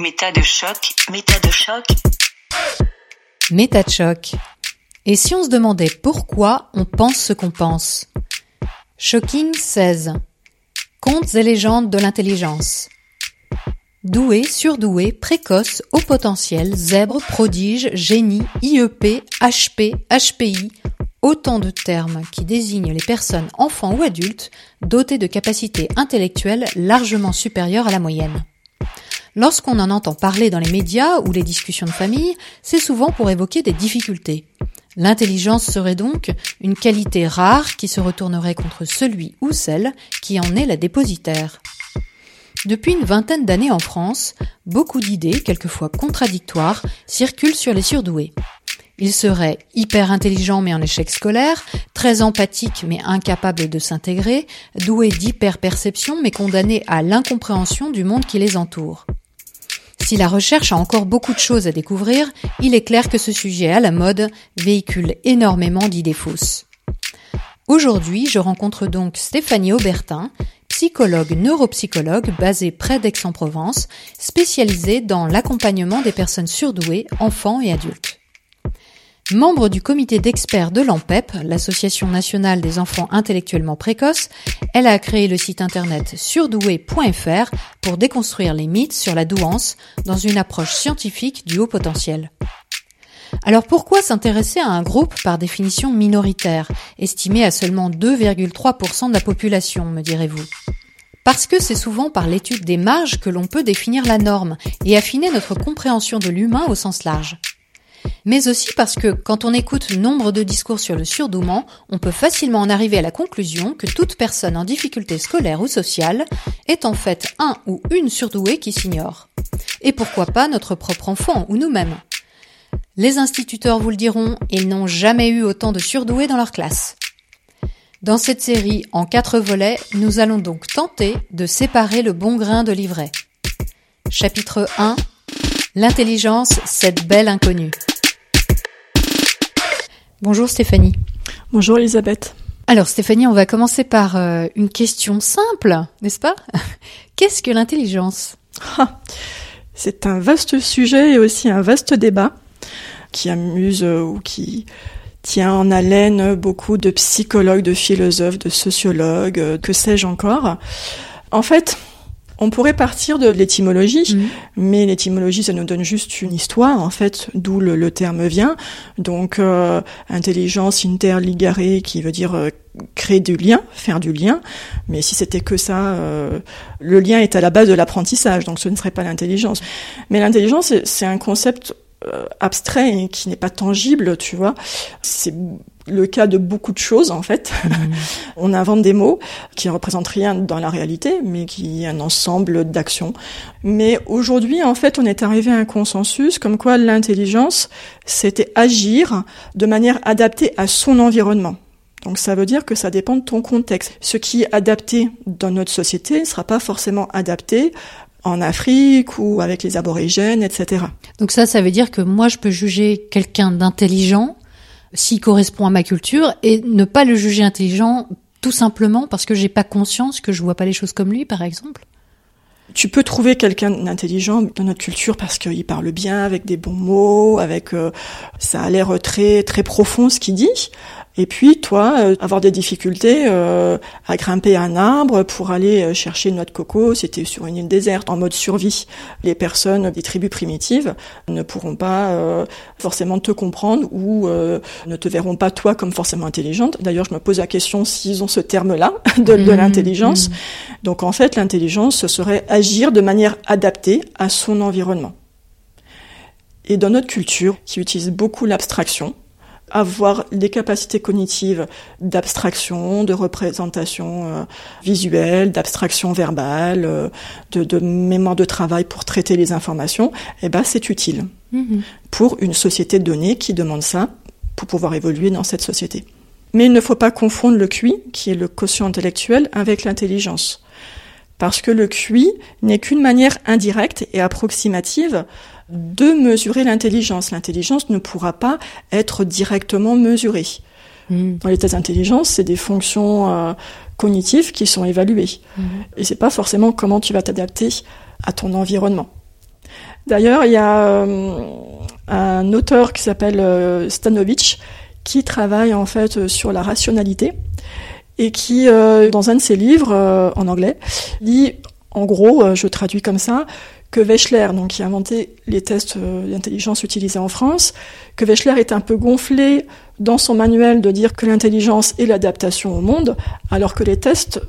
Méta de choc, méta de choc. Méta de choc. Et si on se demandait pourquoi on pense ce qu'on pense? Shocking 16. Contes et légendes de l'intelligence. Doué, surdoué, précoce, haut potentiel, zèbre, prodige, génie, IEP, HP, HPI, autant de termes qui désignent les personnes enfants ou adultes dotées de capacités intellectuelles largement supérieures à la moyenne. Lorsqu'on en entend parler dans les médias ou les discussions de famille, c'est souvent pour évoquer des difficultés. L'intelligence serait donc une qualité rare qui se retournerait contre celui ou celle qui en est la dépositaire. Depuis une vingtaine d'années en France, beaucoup d'idées, quelquefois contradictoires, circulent sur les surdoués. Ils seraient hyper intelligents mais en échec scolaire, très empathiques mais incapables de s'intégrer, doués d'hyper-perception mais condamnés à l'incompréhension du monde qui les entoure. Si la recherche a encore beaucoup de choses à découvrir, il est clair que ce sujet à la mode véhicule énormément d'idées fausses. Aujourd'hui, je rencontre donc Stéphanie Aubertin, psychologue neuropsychologue basée près d'Aix-en-Provence, spécialisée dans l'accompagnement des personnes surdouées, enfants et adultes. Membre du comité d'experts de l'ANPEP, l'Association nationale des enfants intellectuellement précoces, elle a créé le site internet surdoué.fr pour déconstruire les mythes sur la douance dans une approche scientifique du haut potentiel. Alors pourquoi s'intéresser à un groupe par définition minoritaire, estimé à seulement 2,3% de la population, me direz-vous? Parce que c'est souvent par l'étude des marges que l'on peut définir la norme et affiner notre compréhension de l'humain au sens large mais aussi parce que quand on écoute nombre de discours sur le surdouement, on peut facilement en arriver à la conclusion que toute personne en difficulté scolaire ou sociale est en fait un ou une surdouée qui s'ignore. Et pourquoi pas notre propre enfant ou nous-mêmes Les instituteurs vous le diront, ils n'ont jamais eu autant de surdoués dans leur classe. Dans cette série en quatre volets, nous allons donc tenter de séparer le bon grain de l'ivraie. Chapitre 1 L'intelligence, cette belle inconnue. Bonjour Stéphanie. Bonjour Elisabeth. Alors Stéphanie, on va commencer par euh, une question simple, n'est-ce pas? Qu'est-ce que l'intelligence? Ah, C'est un vaste sujet et aussi un vaste débat qui amuse euh, ou qui tient en haleine beaucoup de psychologues, de philosophes, de sociologues, euh, que sais-je encore. En fait, on pourrait partir de l'étymologie, mhm. mais l'étymologie, ça nous donne juste une histoire, en fait, d'où le, terme vient. Donc, euh, intelligence interligare, qui veut dire euh, créer du lien, faire du lien. Mais si c'était que ça, euh, le lien est à la base de l'apprentissage, donc ce ne serait pas l'intelligence. Mais l'intelligence, c'est un concept abstrait et qui n'est pas tangible, tu vois. C'est le cas de beaucoup de choses en fait. Mmh. on invente des mots qui représentent rien dans la réalité, mais qui est un ensemble d'actions. Mais aujourd'hui, en fait, on est arrivé à un consensus comme quoi l'intelligence, c'était agir de manière adaptée à son environnement. Donc ça veut dire que ça dépend de ton contexte. Ce qui est adapté dans notre société ne sera pas forcément adapté en Afrique ou avec les aborigènes, etc. Donc ça, ça veut dire que moi, je peux juger quelqu'un d'intelligent s'il correspond à ma culture et ne pas le juger intelligent tout simplement parce que j'ai pas conscience que je vois pas les choses comme lui, par exemple. Tu peux trouver quelqu'un d'intelligent dans notre culture parce qu'il parle bien, avec des bons mots, avec euh, ça a l'air très très profond ce qu'il dit. Et puis toi, euh, avoir des difficultés euh, à grimper un arbre pour aller euh, chercher une noix de coco, c'était sur une île déserte en mode survie. Les personnes des tribus primitives ne pourront pas forcément te comprendre ou ne te verront pas toi comme forcément intelligente. D'ailleurs, je me pose la question s'ils ont ce terme-là de, de mmh, l'intelligence. Mmh. Donc en fait, l'intelligence, ce serait agir de manière adaptée à son environnement. Et dans notre culture, qui utilise beaucoup l'abstraction, avoir des capacités cognitives d'abstraction, de représentation euh, visuelle, d'abstraction verbale, euh, de, mémoire de travail pour traiter les informations, eh ben c'est utile mm-hmm. pour une société donnée qui demande ça pour pouvoir évoluer dans cette société. Mais il ne faut pas confondre le QI, qui est le quotient intellectuel, avec l'intelligence. Parce que le QI n'est qu'une manière indirecte et approximative de mesurer l'intelligence. L'intelligence ne pourra pas être directement mesurée. Hmm. Dans les tests d'intelligence, c'est des fonctions euh, cognitives qui sont évaluées. Hmm. Et c'est pas forcément comment tu vas t'adapter à ton environnement. D'ailleurs, il y a euh, un auteur qui s'appelle euh, Stanovich qui travaille en fait sur la rationalité et qui, euh, dans un de ses livres en anglais, dit en gros, je traduis comme ça, que Wechsler, donc qui a inventé les tests d'intelligence utilisés en France, que Wechsler est un peu gonflé dans son manuel de dire que l'intelligence est l'adaptation au monde, alors que les tests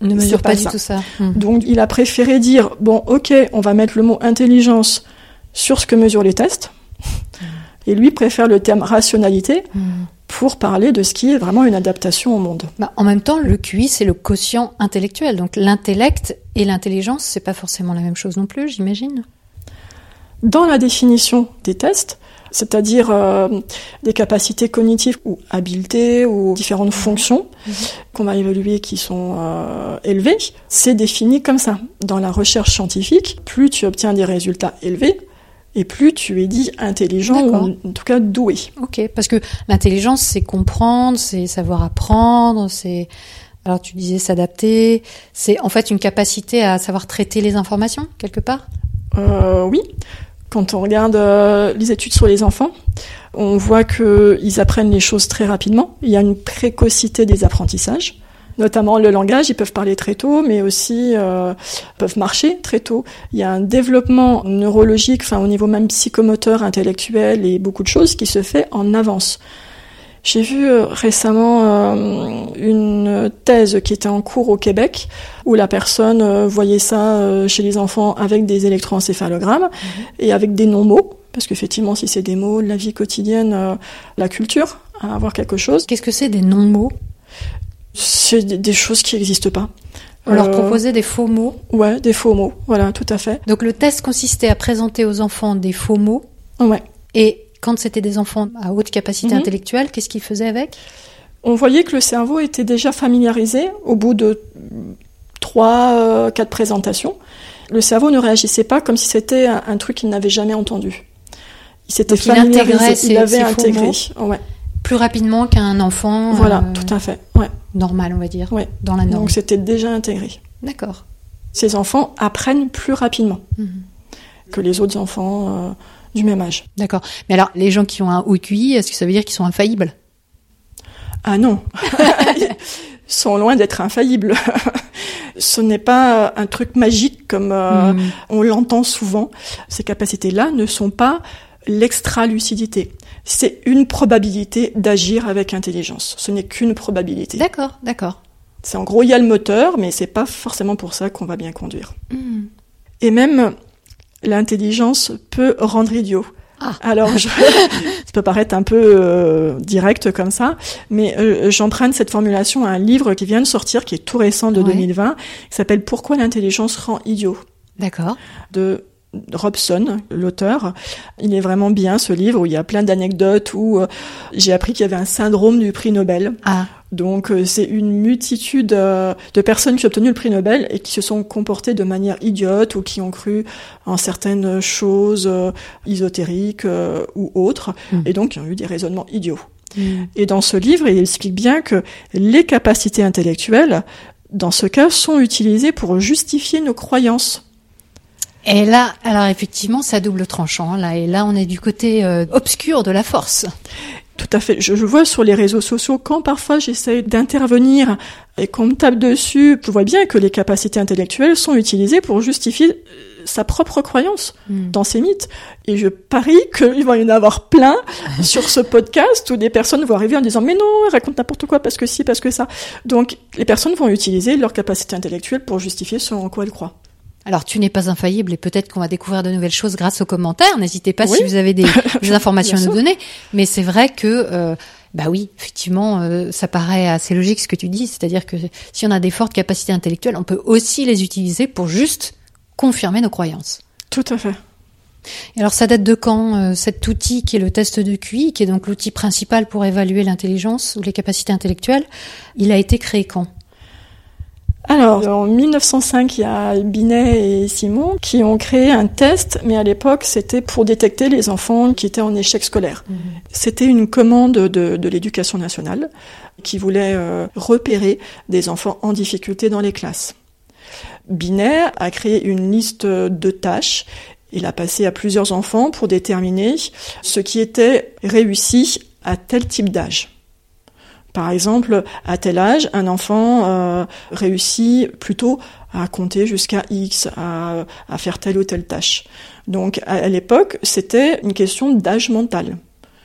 ne mesurent pas, du tout ça. Hmm. Donc il a préféré dire bon, ok, on va mettre le mot intelligence sur ce que mesurent les tests, hmm. et lui préfère le terme rationalité. Hmm. Pour parler de ce qui est vraiment une adaptation au monde. Bah, en même temps, le QI, c'est le quotient intellectuel. Donc l'intellect et l'intelligence, c'est pas forcément la même chose non plus, j'imagine. Dans la définition des tests, c'est-à-dire euh, des capacités cognitives ou habiletés ou différentes mhm. fonctions mhm. qu'on va évaluer qui sont euh, élevées. C'est défini comme ça. Dans la recherche scientifique, plus tu obtiens des résultats élevés, et plus tu es dit intelligent ou en tout cas doué. Ok, parce que l'intelligence, c'est comprendre, c'est savoir apprendre, c'est alors tu disais s'adapter, c'est en fait une capacité à savoir traiter les informations quelque part? Euh, oui, quand on regarde euh, les études sur les enfants, on voit qu'ils apprennent les choses très rapidement. Il y a une précocité des apprentissages notamment le langage, ils peuvent parler très tôt, mais aussi euh, peuvent marcher très tôt. Il y a un développement neurologique, enfin au niveau même psychomoteur, intellectuel et beaucoup de choses qui se fait en avance. J'ai vu euh, récemment euh, une thèse qui était en cours au Québec où la personne voyait ça chez les enfants avec des électroencéphalogrammes et avec des non-mots. Parce qu'effectivement, si c'est des mots, la vie quotidienne, la culture, à avoir quelque chose. Qu'est-ce que c'est des non-mots? C'est des choses qui n'existent pas. On leur proposait des faux mots Ouais, des faux mots, voilà, tout à fait. Donc le test consistait à présenter aux enfants des faux mots. Ouais. Et quand c'était des enfants à haute capacité mhm. intellectuelle, qu'est-ce qu'ils faisaient avec? On voyait que le cerveau était déjà familiarisé au bout de trois, euh, quatre présentations. Le cerveau ne réagissait pas comme si c'était un, truc qu'il n'avait jamais entendu. Il s'était familiarisé, il avait intégré. Ouais. Plus rapidement qu'un enfant. Voilà, euh, tout à fait. Ouais. Normal, on va dire. Ouais. Dans la norme. Donc c'était déjà intégré. D'accord. Ces enfants apprennent plus rapidement mhm. que les autres enfants. Euh, du même âge. D'accord. Mais alors, les gens qui ont un haut QI, est-ce que ça veut dire qu'ils sont infaillibles? Ah non. Ils sont loin d'être infaillibles. Ce n'est pas un truc magique comme euh, hmm. on l'entend souvent. Ces capacités-là ne sont pas l'extra-lucidité. C'est une probabilité d'agir avec intelligence. Ce n'est qu'une probabilité. D'accord, d'accord. C'est en gros, il y a le moteur, mais c'est pas forcément pour ça qu'on va bien conduire. Hmm. Et même, l'intelligence peut rendre idiot. Ah. Alors, je, ça peut paraître un peu euh, direct comme ça, mais euh, j'emprunte cette formulation à un livre qui vient de sortir, qui est tout récent de 2020, qui s'appelle Pourquoi l'intelligence rend idiot? D'accord. De Robson, l'auteur. Il est vraiment bien ce livre où il y a plein d'anecdotes où euh, j'ai appris qu'il y avait un syndrome du prix Nobel. Ah. Donc euh, c'est une multitude euh, de personnes qui ont obtenu le prix Nobel et qui se sont comportées de manière idiote ou qui ont cru en certaines choses ésotériques ou autres hmm. et donc qui ont eu des raisonnements idiots. Hmm. Et dans ce livre, il explique bien que les capacités intellectuelles, dans ce cas, sont utilisées pour justifier nos croyances. Et là, alors effectivement, à double tranchant. Là, et là, on est du côté euh, obscur de la force. Tout à fait. Je, je, vois sur les réseaux sociaux quand parfois j'essaie d'intervenir et qu'on me tape dessus, je vois bien que les capacités intellectuelles sont utilisées pour justifier euh, sa propre croyance hmm. dans ces mythes. Et je parie qu'il va y en avoir plein sur ce podcast où des personnes vont arriver en disant mais non, raconte n'importe quoi parce que si, parce que ça. Donc les personnes vont utiliser leur capacité intellectuelle pour justifier ce en quoi elles croient. Alors, tu n'es pas infaillible et peut-être qu'on va découvrir de nouvelles choses grâce aux commentaires. N'hésitez pas si vous avez des, informations à nous donner. Mais c'est vrai que, euh, bah oui, effectivement, euh, ça paraît assez logique ce que tu dis. C'est-à-dire que si on a des fortes capacités intellectuelles, on peut aussi les utiliser pour juste confirmer nos croyances. Tout à fait. Et alors, ça date de quand euh, cet outil qui est le test de QI, qui est donc l'outil principal pour évaluer l'intelligence ou les capacités intellectuelles? Il a été créé quand? Alors, en 1905, il y a Binet et Simon qui ont créé un test, mais à l'époque, c'était pour détecter les enfants qui étaient en échec scolaire. Mhm. C'était une commande de, de l'éducation nationale qui voulait euh, repérer des enfants en difficulté dans les classes. Binet a créé une liste de tâches Il a passé à plusieurs enfants pour déterminer ce qui était réussi à tel type d'âge. Par exemple, à tel âge, un enfant euh, réussit plutôt à compter jusqu'à X, à, faire telle ou telle tâche. Donc à, l'époque, c'était une question d'âge mental.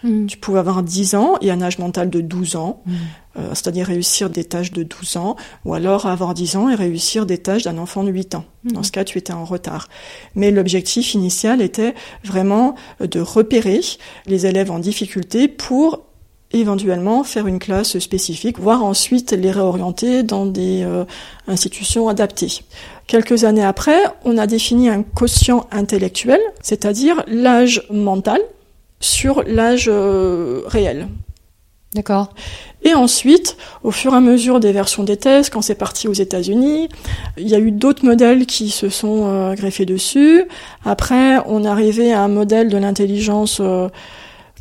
Mmh. Tu pouvais avoir 10 ans et un âge mental de 12 ans, mmh. euh, c'est-à-dire réussir des tâches de 12 ans, ou alors avoir 10 ans et réussir des tâches d'un enfant de 8 ans. Mmh. Dans ce cas, tu étais en retard. Mais l'objectif initial était vraiment de repérer les élèves en difficulté pour éventuellement faire une classe spécifique, voire ensuite les réorienter dans des euh, institutions adaptées. Quelques années après, on a défini un quotient intellectuel, c'est-à-dire l'âge mental sur l'âge euh, réel. D'accord. Et ensuite, au fur et à mesure des versions des tests, quand c'est parti aux États-Unis, il y a eu d'autres modèles qui se sont euh, greffés dessus. Après, on est arrivé à un modèle de l'intelligence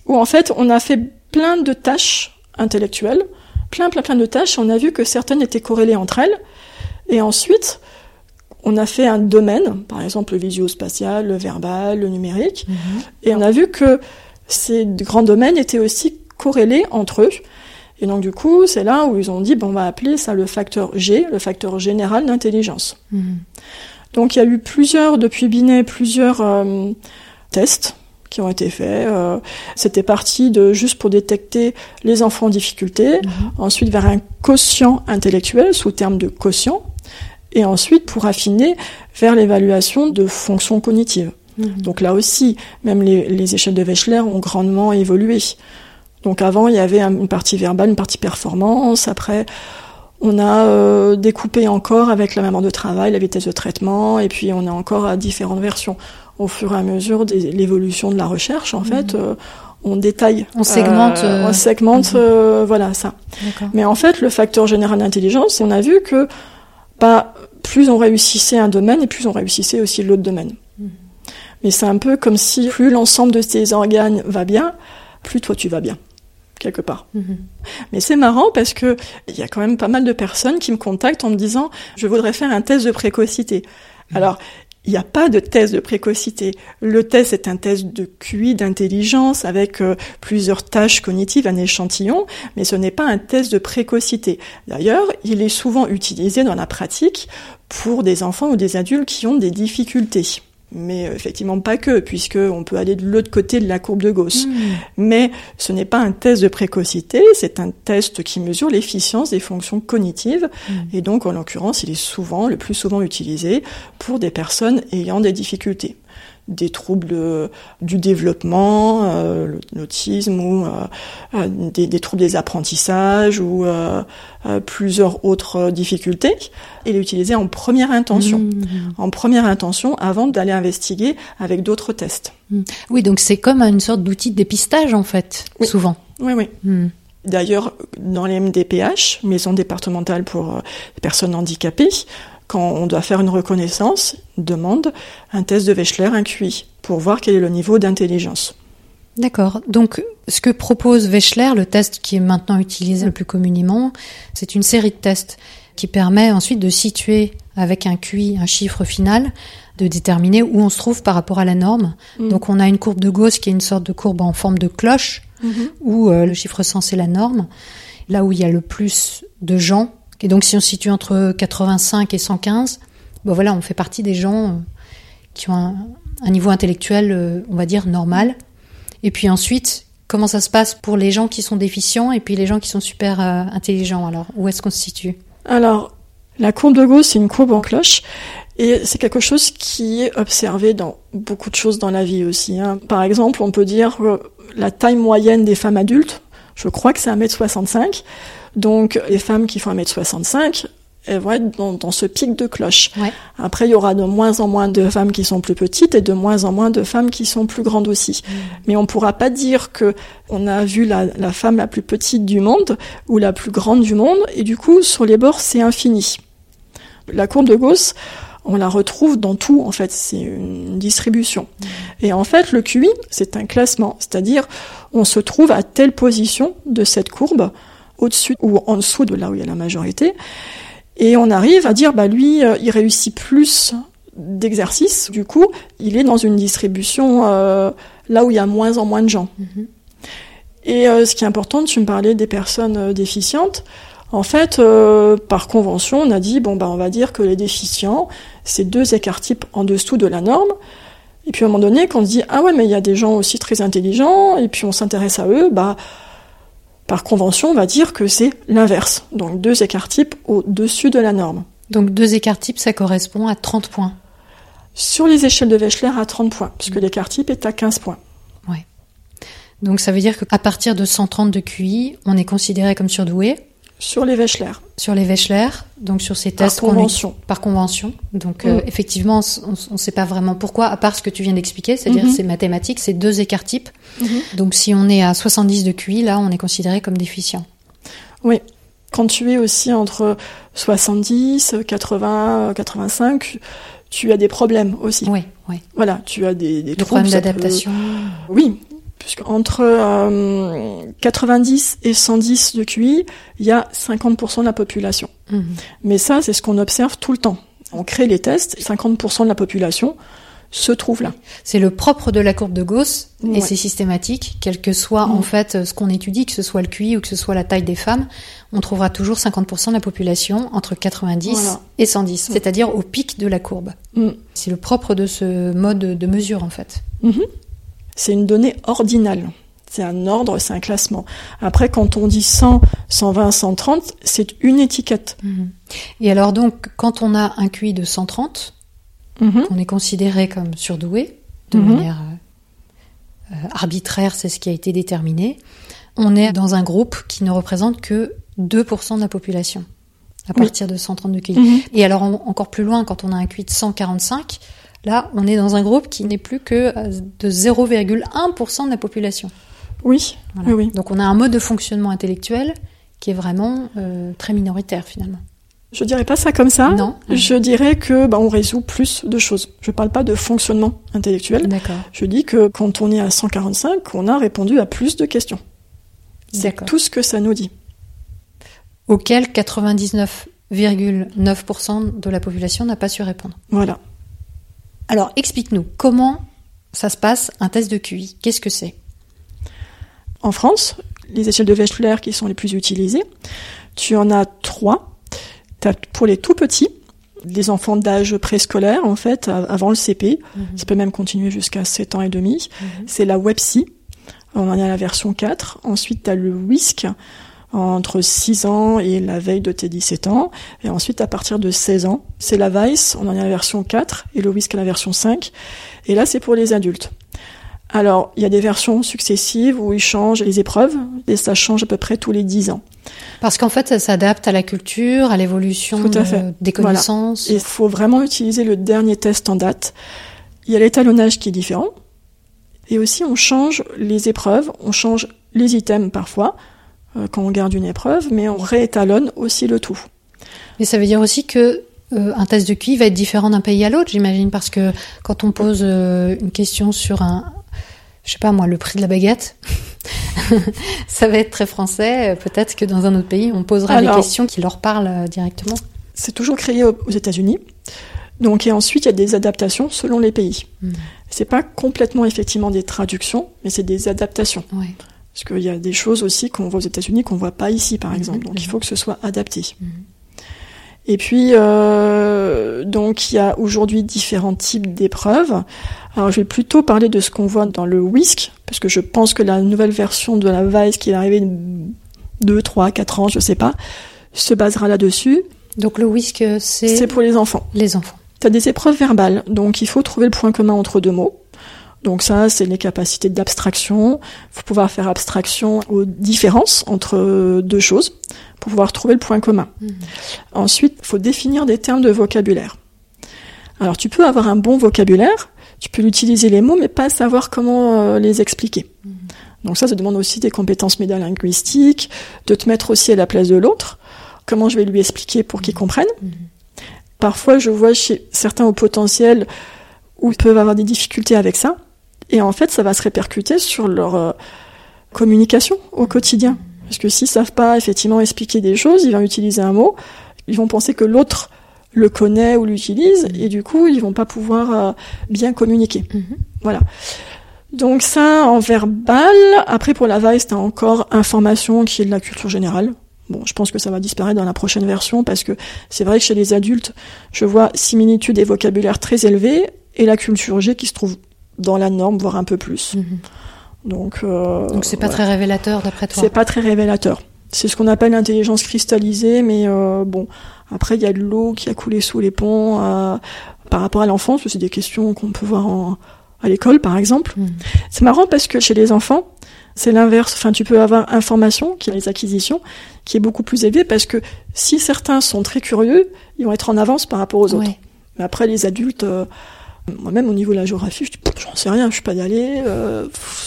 où en fait, on a fait plein de tâches intellectuelles, plein, plein, plein de tâches. On a vu que certaines étaient corrélées entre elles. Et ensuite, on a fait un domaine, par exemple le visio-spatial, le verbal, le numérique, mhm. et on a vu que ces grands domaines étaient aussi corrélés entre eux. Et donc du coup, c'est là où ils ont dit, bon, on va appeler ça le facteur G, le facteur général d'intelligence. Mhm. Donc il y a eu plusieurs, depuis Binet, plusieurs euh, tests qui ont été faits. Euh, c'était parti de juste pour détecter les enfants en difficulté, mhm. ensuite vers un quotient intellectuel sous terme de quotient, et ensuite pour affiner vers l'évaluation de fonctions cognitives. Mhm. Donc là aussi, même les, échelles de Wechsler ont grandement évolué. Donc avant, il y avait une partie verbale, une partie performance. Après, on a euh, découpé encore avec la mémoire de travail, la vitesse de traitement, et puis on a encore à différentes versions au fur et à mesure de l'évolution de la recherche, en fait, mhm. euh, on détaille. On segmente. Euh, on segmente, mhm. euh, voilà ça. Mais en fait, le facteur général d'intelligence, on a vu que bah, plus on réussissait un domaine et plus on réussissait aussi l'autre domaine. Mhm. Mais c'est un peu comme si plus l'ensemble de tes organes va bien, plus toi tu vas bien quelque part. Mais c'est marrant parce que il y a quand même pas mal de personnes qui me contactent en me disant je voudrais faire un test de précocité. Alors, il n'y a pas de test de précocité. Le test est un test de QI, d'intelligence, avec euh, plusieurs tâches cognitives, un échantillon, mais ce n'est pas un test de précocité. D'ailleurs, il est souvent utilisé dans la pratique pour des enfants ou des adultes qui ont des difficultés mais euh, effectivement pas que, puisque on peut aller de l'autre côté de la courbe de Gauss. Hmm. Mais ce n'est pas un test de précocité, c'est un test qui mesure l'efficience des fonctions cognitives, hmm. et donc en l'occurrence, il est souvent, le plus souvent utilisé pour des personnes ayant des difficultés des troubles euh, du développement, euh, l'autisme ou euh, des, troubles des apprentissages ou plusieurs autres difficultés. Et l'utiliser en première intention, mmh. en première intention avant d'aller investiguer avec d'autres tests. Mmh. Oui, donc c'est comme une sorte d'outil de dépistage en fait, souvent. Oui, oui. Mmh. D'ailleurs, dans les MDPH, Maison départementale pour les personnes handicapées, quand on doit faire une reconnaissance, demande un test de Wechsler, un QI, pour voir quel est le niveau d'intelligence. D'accord. Donc, ce que propose Wechsler, le test qui est maintenant utilisé le plus communément, c'est une série de tests qui permet ensuite de situer avec un QI, un chiffre final, de déterminer où on se trouve par rapport à la norme. Mm. Donc, on a une courbe de Gauss qui est une sorte de courbe en forme de cloche, mm-hmm. où euh, le chiffre 100 c'est la norme. Là où il y a le plus de gens et donc si on se situe entre 85 et 115, ben voilà, on fait partie des gens euh, qui ont un, niveau intellectuel, euh, on va dire, normal. Et puis ensuite, comment ça se passe pour les gens qui sont déficients et puis les gens qui sont super euh, intelligents Alors, où est-ce qu'on se situe? Alors, la courbe de Gauss, c'est une courbe en cloche. Et c'est quelque chose qui est observé dans beaucoup de choses dans la vie aussi. Hein. Par exemple, on peut dire la taille moyenne des femmes adultes, je crois que c'est 1m65. Donc les femmes qui font 1m65, elles vont être dans, ce pic de cloche. Après, il y aura de moins en moins de femmes qui sont plus petites et de moins en moins de femmes qui sont plus grandes aussi. Mm. Mais on pourra pas dire que on a vu la, la, femme la plus petite du monde ou la plus grande du monde et du coup, sur les bords, c'est infini. La courbe de Gauss, on la retrouve dans tout, en fait, c'est une distribution. Mm. Et en fait, le QI, c'est un classement, c'est-à-dire on se trouve à telle position de cette courbe au-dessus ou en dessous de là où il y a la majorité. Et on arrive à dire, bah lui, euh, il réussit plus d'exercice, du coup, il est dans une distribution euh, là où il y a moins en moins de gens. Mhm. Et euh, ce qui est important, tu me parlais des personnes déficientes. En fait, euh, par convention, on a dit bon bah on va dire que les déficients, c'est deux écarts types en dessous de la norme. Et puis à un moment donné, quand on se dit ah ouais mais il y a des gens aussi très intelligents et puis on s'intéresse à eux, bah par convention, on va dire que c'est l'inverse. Donc deux écarts types au-dessus de la norme. Donc deux écarts types, ça correspond à 30 points. Sur les échelles de Wechsler à 30 points, puisque l'écart type est à 15 points. Donc ça veut dire qu'à partir de 130 de QI, on est considéré comme surdoué. Sur les Wechsler, Sur les Wechsler, donc sur ces par tests qu'on convention. par convention. Donc euh, Mm. effectivement, on ne sait pas vraiment pourquoi, à part ce que tu viens d'expliquer, c'est-à-dire Mhm. c'est mathématique, c'est deux écarts types. Mhm. Donc si on est à 70 de QI, là, on est considéré comme déficient. Oui. Quand tu es aussi entre 70, 80, 85, tu as des problèmes aussi. Oui, oui. Voilà, tu as des, des Le troubles, problème ça peut- d'adaptation. Oui, puisque entre euh, 90 et 110 de QI, il y a 50% de la population. Mhm. Mais ça, c'est ce qu'on observe tout le temps. On crée les tests, 50% de la population se trouve là. C'est le propre de la courbe de Gauss et Ouais. c'est systématique, quel que soit en fait ce qu'on étudie, que ce soit le QI ou que ce soit la taille des femmes, on trouvera toujours 50% de la population entre 90 Voilà. et 110, c'est-à-dire au pic de la courbe. Mm. C'est le propre de ce mode de mesure en fait. Mhm. C'est une donnée ordinale. C'est un ordre, c'est un classement. Après, quand on dit 100, 120, 130, c'est une étiquette. Et alors donc, quand on a un QI de 130, Mhm. on est considéré comme surdoué de Mhm. manière euh, euh, arbitraire, c'est ce qui a été déterminé. On est dans un groupe qui ne représente que 2% de la population à Oui. partir de 130 de QI. Mhm. Et alors en- encore plus loin, quand on a un QI de 145, là, on est dans un groupe qui n'est plus que euh, de 0,1% de la population. Oui, Voilà. oui, oui. Donc on a un mode de fonctionnement intellectuel qui est vraiment euh, très minoritaire finalement. Je dirais pas ça comme ça. Non Je dirais que bah, on résout plus de choses. Je parle pas de fonctionnement intellectuel. D'accord. Je dis que quand on est à 145, on a répondu à plus de questions. C'est tout ce que ça nous dit. Auquel 99,9% de la population n'a pas su répondre. Voilà. Alors explique-nous, comment ça se passe un test de QI Qu'est-ce que c'est? En France, les échelles de Wechsler qui sont les plus utilisées, tu en as trois. T'as pour les tout petits, les enfants d'âge préscolaire, en fait, avant le CP. Ça peut même continuer jusqu'à 7 ans et demi. C'est la WebSI. On en est à la version 4. Ensuite, tu as le WISC entre 6 ans et la veille de tes 17 ans. Et ensuite, à partir de 16 ans, c'est la VICE. On en est à la version 4 et le WISC à la version 5. Et là, c'est pour les adultes. Alors, il y a des versions successives où ils changent les épreuves et ça change à peu près tous les 10 ans. Parce qu'en fait, ça s'adapte à la culture, à l'évolution de- des connaissances. Il faut vraiment utiliser le dernier test en date. Il y a l'étalonnage qui est différent. Et aussi, on change les épreuves, on change les items parfois, quand on garde une épreuve, mais on réétalonne aussi le tout. Mais ça veut dire aussi que euh, un test de QI va être différent d'un pays à l'autre, j'imagine, parce que quand on pose euh, une question sur un, je sais pas moi, le prix de la baguette, ça va être très français. euh, Peut-être que dans un autre pays, on posera Alors- des questions qui leur parlent euh, directement. C'est toujours créé au- aux États-Unis. Donc, et ensuite, il y a des adaptations selon les pays. Mhm. C'est pas complètement effectivement des traductions, mais c'est des adaptations. Ouais. Parce qu'il y a des choses aussi qu'on voit aux États-Unis qu'on voit pas ici, par Mhm, exemple. Donc, il mhm. faut que ce soit adapté. Mhm. Et puis, euh, donc, il y a aujourd'hui différents types d'épreuves. Alors, je vais plutôt parler de ce qu'on voit dans le WISC, parce que je pense que la nouvelle version de la VICE qui est arrivée 2, 3, 4 ans, je sais pas, se basera là-dessus. Donc le WISC, C'est c'est pour les enfants. les enfants. Tu as des épreuves verbales, donc il faut trouver le point commun entre deux mots. Donc ça, c'est les capacités d'abstraction. Il faut pouvoir faire abstraction aux différences entre deux choses pour pouvoir trouver le point commun. Mhm. Ensuite, il faut définir des termes de vocabulaire. Alors tu peux avoir un bon vocabulaire, tu peux utiliser les mots, mais pas savoir comment euh, les expliquer. Donc ça, ça demande aussi des compétences métalinguistiques, de te mettre aussi à la place de l'autre. Comment je vais lui expliquer pour qu'il comprenne? Mhm. Parfois, je vois chez certains au potentiel où ils peuvent avoir des difficultés avec ça. Et en fait, ça va se répercuter sur leur euh, communication au quotidien. Parce que s'ils savent pas effectivement expliquer des choses, ils vont utiliser un mot, ils vont penser que l'autre le connaît ou l'utilise, et du coup, ils vont pas pouvoir euh, bien communiquer. Mhm. Voilà. Donc ça, en verbal. Après, pour la Vice, t'as encore information qui est de la culture générale. Bon, je pense que ça va disparaître dans la prochaine version parce que c'est vrai que chez les adultes, je vois similitude et vocabulaire très élevés et la culture G qui se trouve dans la norme, voire un peu plus. Mhm. Donc, euh, Donc c'est pas voilà. très révélateur d'après toi. C'est pas très révélateur. C'est ce qu'on appelle l'intelligence cristallisée, mais euh, bon, après il y a de l'eau qui a coulé sous les ponts euh, par rapport à l'enfance. C'est des questions qu'on peut voir en, à l'école, par exemple. Mhm. C'est marrant parce que chez les enfants, c'est l'inverse. Enfin, tu peux avoir information, qui est les acquisitions, qui est beaucoup plus élevée parce que si certains sont très curieux, ils vont être en avance par rapport aux autres. Ouais. Mais après, les adultes, euh, moi-même au niveau de la géographie, je j'en sais rien, je suis pas allée, euh,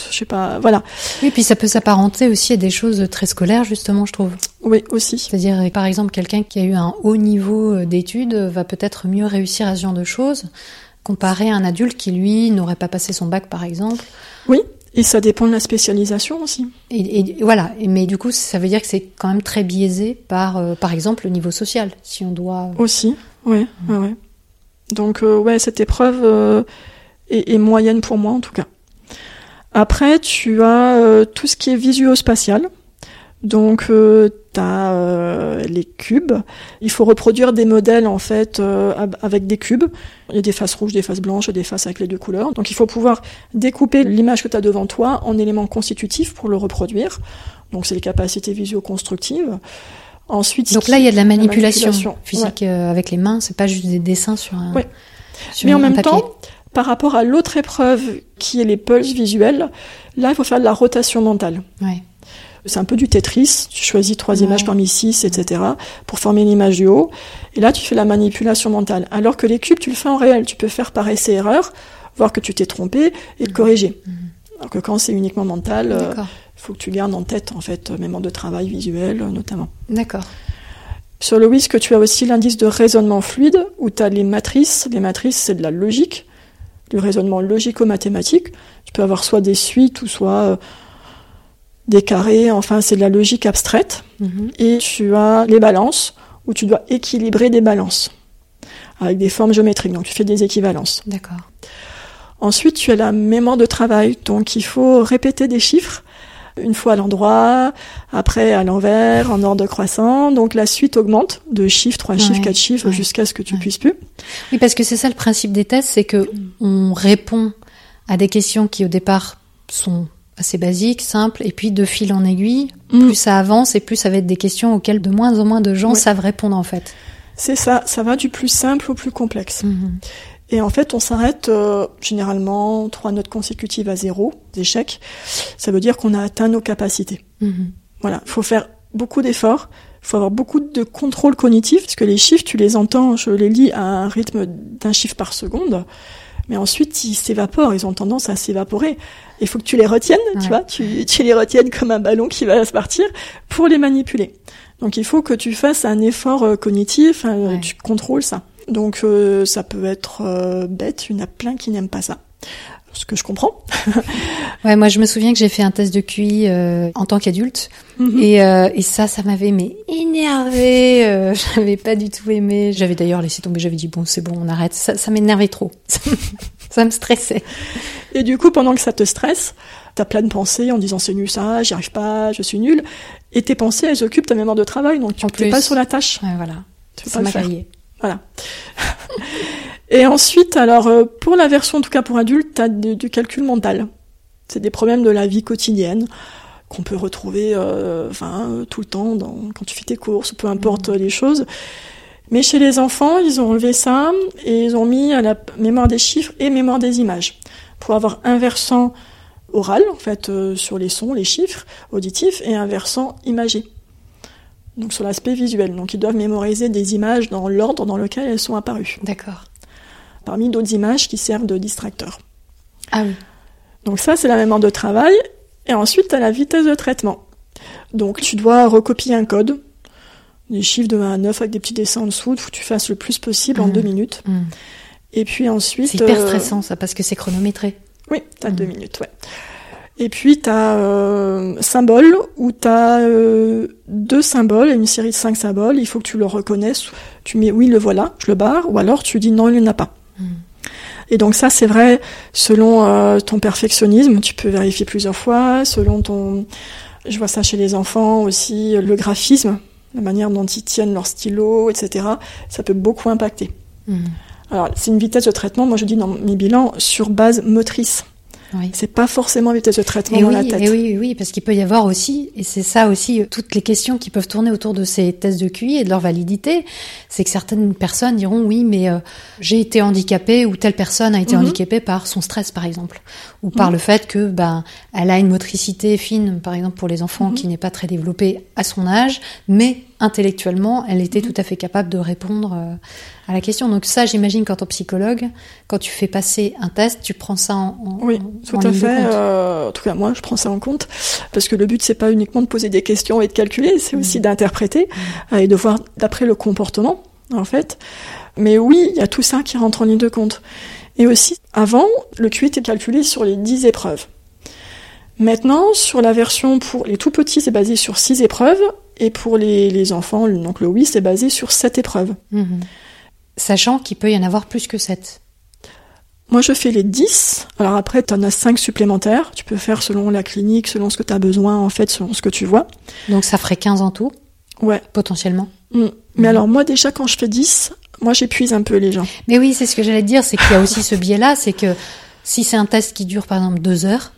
je sais pas, voilà. Oui, puis ça peut s'apparenter aussi à des choses très scolaires, justement, je trouve. Oui, aussi. C'est-à-dire, par exemple, quelqu'un qui a eu un haut niveau euh, d'études va peut-être mieux réussir à ce genre de choses comparé à un adulte qui, lui, n'aurait pas passé son bac, par exemple. Oui, et ça dépend de la spécialisation aussi. Et, et voilà. Mais du coup, ça veut dire que c'est quand même très biaisé par, euh, par exemple, le niveau social. Si on doit. Aussi, ouais, ouais, ouais. Donc, euh, ouais, cette épreuve euh, est, moyenne pour moi, en tout cas. Après, tu as euh, tout ce qui est visuo-spatial. Donc, euh, tu les cubes. Il faut reproduire des modèles, en fait, avec des cubes. Il y a des faces rouges, des faces blanches, des faces avec les deux couleurs. Donc, il faut pouvoir découper l'image que tu as devant toi en éléments constitutifs pour le reproduire. Donc, c'est les capacités visio-constructives. Ensuite, Donc là, il y a de la manipulation, manipulation, physique euh, avec les mains. C'est pas juste des dessins sur un. Ouais. sur Mais en même papier. temps, par rapport à l'autre épreuve qui est les pulses visuels, là, il faut faire de la rotation mentale. Ouais. C'est un peu du Tetris. Tu choisis trois images parmi six, etc., pour former une image du haut. Et là, tu fais la manipulation mentale. Alors que les cubes, tu le fais en réel. Tu peux faire par essai-erreur, voir que tu t'es trompé et le corriger. Alors que quand c'est uniquement mental, il D'accord. faut que tu gardes en tête, en fait, euh, mémoire de travail visuel, euh, notamment. D'accord. Sur le WISC, tu as aussi l'indice de raisonnement fluide, où tu as les matrices. Les matrices, c'est de la logique, du raisonnement logico-mathématique. Tu peux avoir soit des suites ou soit euh, des carrés, enfin, c'est de la logique abstraite. Mhm. Et tu as les balances, où tu dois équilibrer des balances, avec des formes géométriques, donc tu fais des équivalences. D'accord. Ensuite, tu as la mémoire de travail, donc il faut répéter des chiffres une fois à l'endroit, après à l'envers, en ordre croissant. Donc la suite augmente de chiffres, trois chiffres, Ouais, quatre chiffres, ouais, jusqu'à ce que tu ouais. puisses plus. Oui, parce que c'est ça le principe des tests, c'est que on répond à des questions qui au départ sont assez basiques, simples, et puis de fil en aiguille, Mm. plus ça avance et plus ça va être des questions auxquelles de moins en moins de gens savent répondre en fait. C'est ça, ça va du plus simple au plus complexe. Mhm. Et en fait, on s'arrête euh, généralement trois notes consécutives à zéro, échecs. Ça veut dire qu'on a atteint nos capacités. Mhm. Voilà, il faut faire beaucoup d'efforts, il faut avoir beaucoup de contrôle cognitif, parce que les chiffres, tu les entends, je les lis à un rythme d'un chiffre par seconde, mais ensuite ils s'évaporent, ils ont tendance à s'évaporer. Il faut que tu les retiennes, Ouais. tu vois, tu, tu les retiennes comme un ballon qui va se partir pour les manipuler. Donc il faut que tu fasses un effort euh, cognitif, Ouais. tu contrôles ça. Donc euh, ça peut être euh, bête, il y en a plein qui n'aiment pas ça. Ce que je comprends. Ouais, moi je me souviens que j'ai fait un test de QI euh, en tant qu'adulte Mhm. et, euh, et ça, ça m'avait mais énervé. Euh, j'avais pas du tout aimé. J'avais d'ailleurs laissé tomber. J'avais dit bon, c'est bon, on arrête. Ça, ça m'énervait trop. ça me stressait. Et du coup, pendant que ça te stresse, t'as plein de pensées en disant c'est nul ça, j'y arrive pas, je suis nul. Et tes pensées, elles occupent ta mémoire de travail, donc tu n'es pas sur la tâche. Ouais, voilà. Tu peux Ça pas le m'a faire. Voilà. Et ensuite, alors, euh, pour la version, en tout cas pour adultes, t'as du, du calcul mental. C'est des problèmes de la vie quotidienne qu'on peut retrouver euh, enfin, euh, tout le temps dans, quand tu fais tes courses, peu importe euh, les choses. Mais chez les enfants, ils ont enlevé ça et ils ont mis à la mémoire des chiffres et mémoire des images pour avoir un versant oral, en fait, euh, sur les sons, les chiffres auditifs, et un versant imagé. Donc sur l'aspect visuel. Donc ils doivent mémoriser des images dans l'ordre dans lequel elles sont apparues, D'accord. parmi d'autres images qui servent de distracteurs. Ah oui. Donc ça, c'est la mémoire de travail. Et ensuite, tu as la vitesse de traitement. Donc tu dois recopier un code, des chiffres de 1 à 9 avec des petits dessins en dessous, il faut que tu fasses le plus possible en Mhm. deux minutes. Mhm. Et puis ensuite... C'est hyper euh, stressant ça parce que c'est chronométré. Oui, t'as Mhm. deux minutes, ouais. Et puis tu as euh, symbole où tu as euh, deux symboles, une série de cinq symboles, il faut que tu le reconnaisses. Tu mets oui, le voilà, je le barre, ou alors tu dis non, il n'y en a pas. Hmm. Et donc ça, c'est vrai, selon euh, ton perfectionnisme, tu peux vérifier plusieurs fois, selon ton... Je vois ça chez les enfants aussi, le graphisme, la manière dont ils tiennent leur stylo, etc. Ça peut beaucoup impacter. Hmm. Alors, c'est une vitesse de traitement, moi je dis dans mes bilans, sur base motrice. Oui. C'est pas forcément vitesse de traitement Et dans oui, la tête. et oui, oui, parce qu'il peut y avoir aussi, et c'est ça aussi, euh, toutes les questions qui peuvent tourner autour de ces tests de QI et de leur validité, c'est que certaines personnes diront oui, mais euh, j'ai été handicapée ou telle personne a été Mhm. handicapée par son stress, par exemple, ou par Mhm. le fait que ben elle a une motricité fine, par exemple pour les enfants, Mhm. qui n'est pas très développée à son âge, mais intellectuellement, elle était Mhm. tout à fait capable de répondre euh, à la question. Donc ça, j'imagine qu'en tant psychologue, quand tu fais passer un test, tu prends ça en, en Oui, tout en à fait. euh, en tout cas, moi, je prends ça en compte parce que le but, c'est pas uniquement de poser des questions et de calculer, c'est aussi Mm. d'interpréter euh, et de voir d'après le comportement, en fait. Mais oui, il y a tout ça qui rentre en ligne de compte. Et aussi, avant, le QI était calculé sur les 10 épreuves. Maintenant, sur la version pour les tout petits, c'est basé sur 6 épreuves, et pour les, les enfants, donc le oui, c'est basé sur 7 épreuves. Mhm. Sachant qu'il peut y en avoir plus que 7. Moi, je fais les 10. Alors après, tu en as 5 supplémentaires. Tu peux faire selon la clinique, selon ce que tu as besoin, en fait, selon ce que tu vois. Donc ça ferait 15 en tout, Ouais. potentiellement. Mm. Mais alors, moi, déjà, quand je fais 10, moi, j'épuise un peu les gens. Mais oui, c'est ce que j'allais te dire, c'est qu'il y a aussi ce biais-là, c'est que si c'est un test qui dure par exemple deux heures,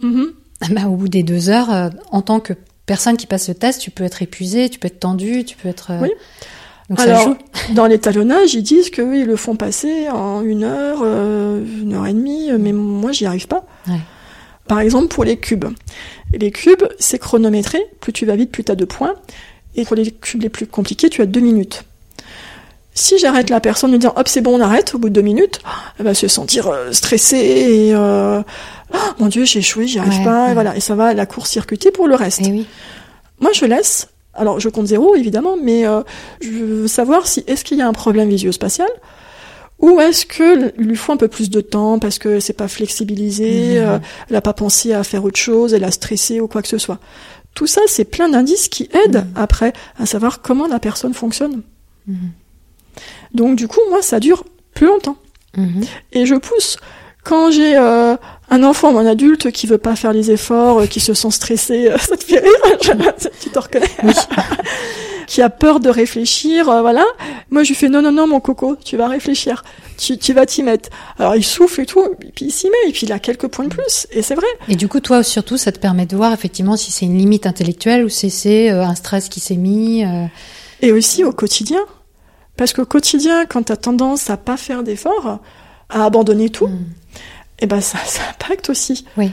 Mhm. bah, au bout des deux heures, euh, en tant que personne qui passe ce test, tu peux être épuisé, tu peux être tendu, tu peux être... euh, Oui. Donc ça Alors, joue. dans l'étalonnage, ils disent que ils le font passer en une heure, euh, une heure et demie, mais moi, j'y arrive pas. Ouais. Par exemple, pour les cubes. Les cubes, c'est chronométré. Plus tu vas vite, plus tu as de points. Et pour les cubes les plus compliqués, tu as deux minutes. Si j'arrête la personne en lui disant hop c'est bon on arrête au bout de deux minutes, elle va se sentir euh, stressée et euh, Ah, mon dieu j'ai échoué j'y arrive Ouais, pas ouais. et voilà et ça va la course circuiter pour le reste. Oui. Moi, je laisse. Alors, je compte zéro, évidemment, mais euh, je veux savoir si est-ce qu'il y a un problème visuospatial ou est-ce que lui faut un peu plus de temps parce que c'est pas flexibilisé, Mhm. euh, elle a pas pensé à faire autre chose, elle a stressé ou quoi que ce soit. Tout ça, c'est plein d'indices qui aident Mhm. après à savoir comment la personne fonctionne. Mhm. Donc, du coup, moi, ça dure plus longtemps Mhm. et je pousse. Quand j'ai euh, un enfant ou un adulte qui veut pas faire les efforts, euh, qui se sent stressé, euh, ça te fait rire, je- tu te reconnais Oui. Qui a peur de réfléchir, euh, voilà. Moi, je lui fais non, non, non, mon coco, tu vas réfléchir, tu, tu vas t'y mettre. Alors, il souffle et tout, et puis il s'y met, et puis il a quelques points de plus, et c'est vrai. Et du coup, toi, surtout, ça te permet de voir effectivement si c'est une limite intellectuelle ou si c'est euh, un stress qui s'est mis. euh, Et aussi au quotidien. Parce qu'au quotidien, quand tu as tendance à pas faire d'efforts, à abandonner tout, mm. et ben ça, ça impacte aussi. Oui.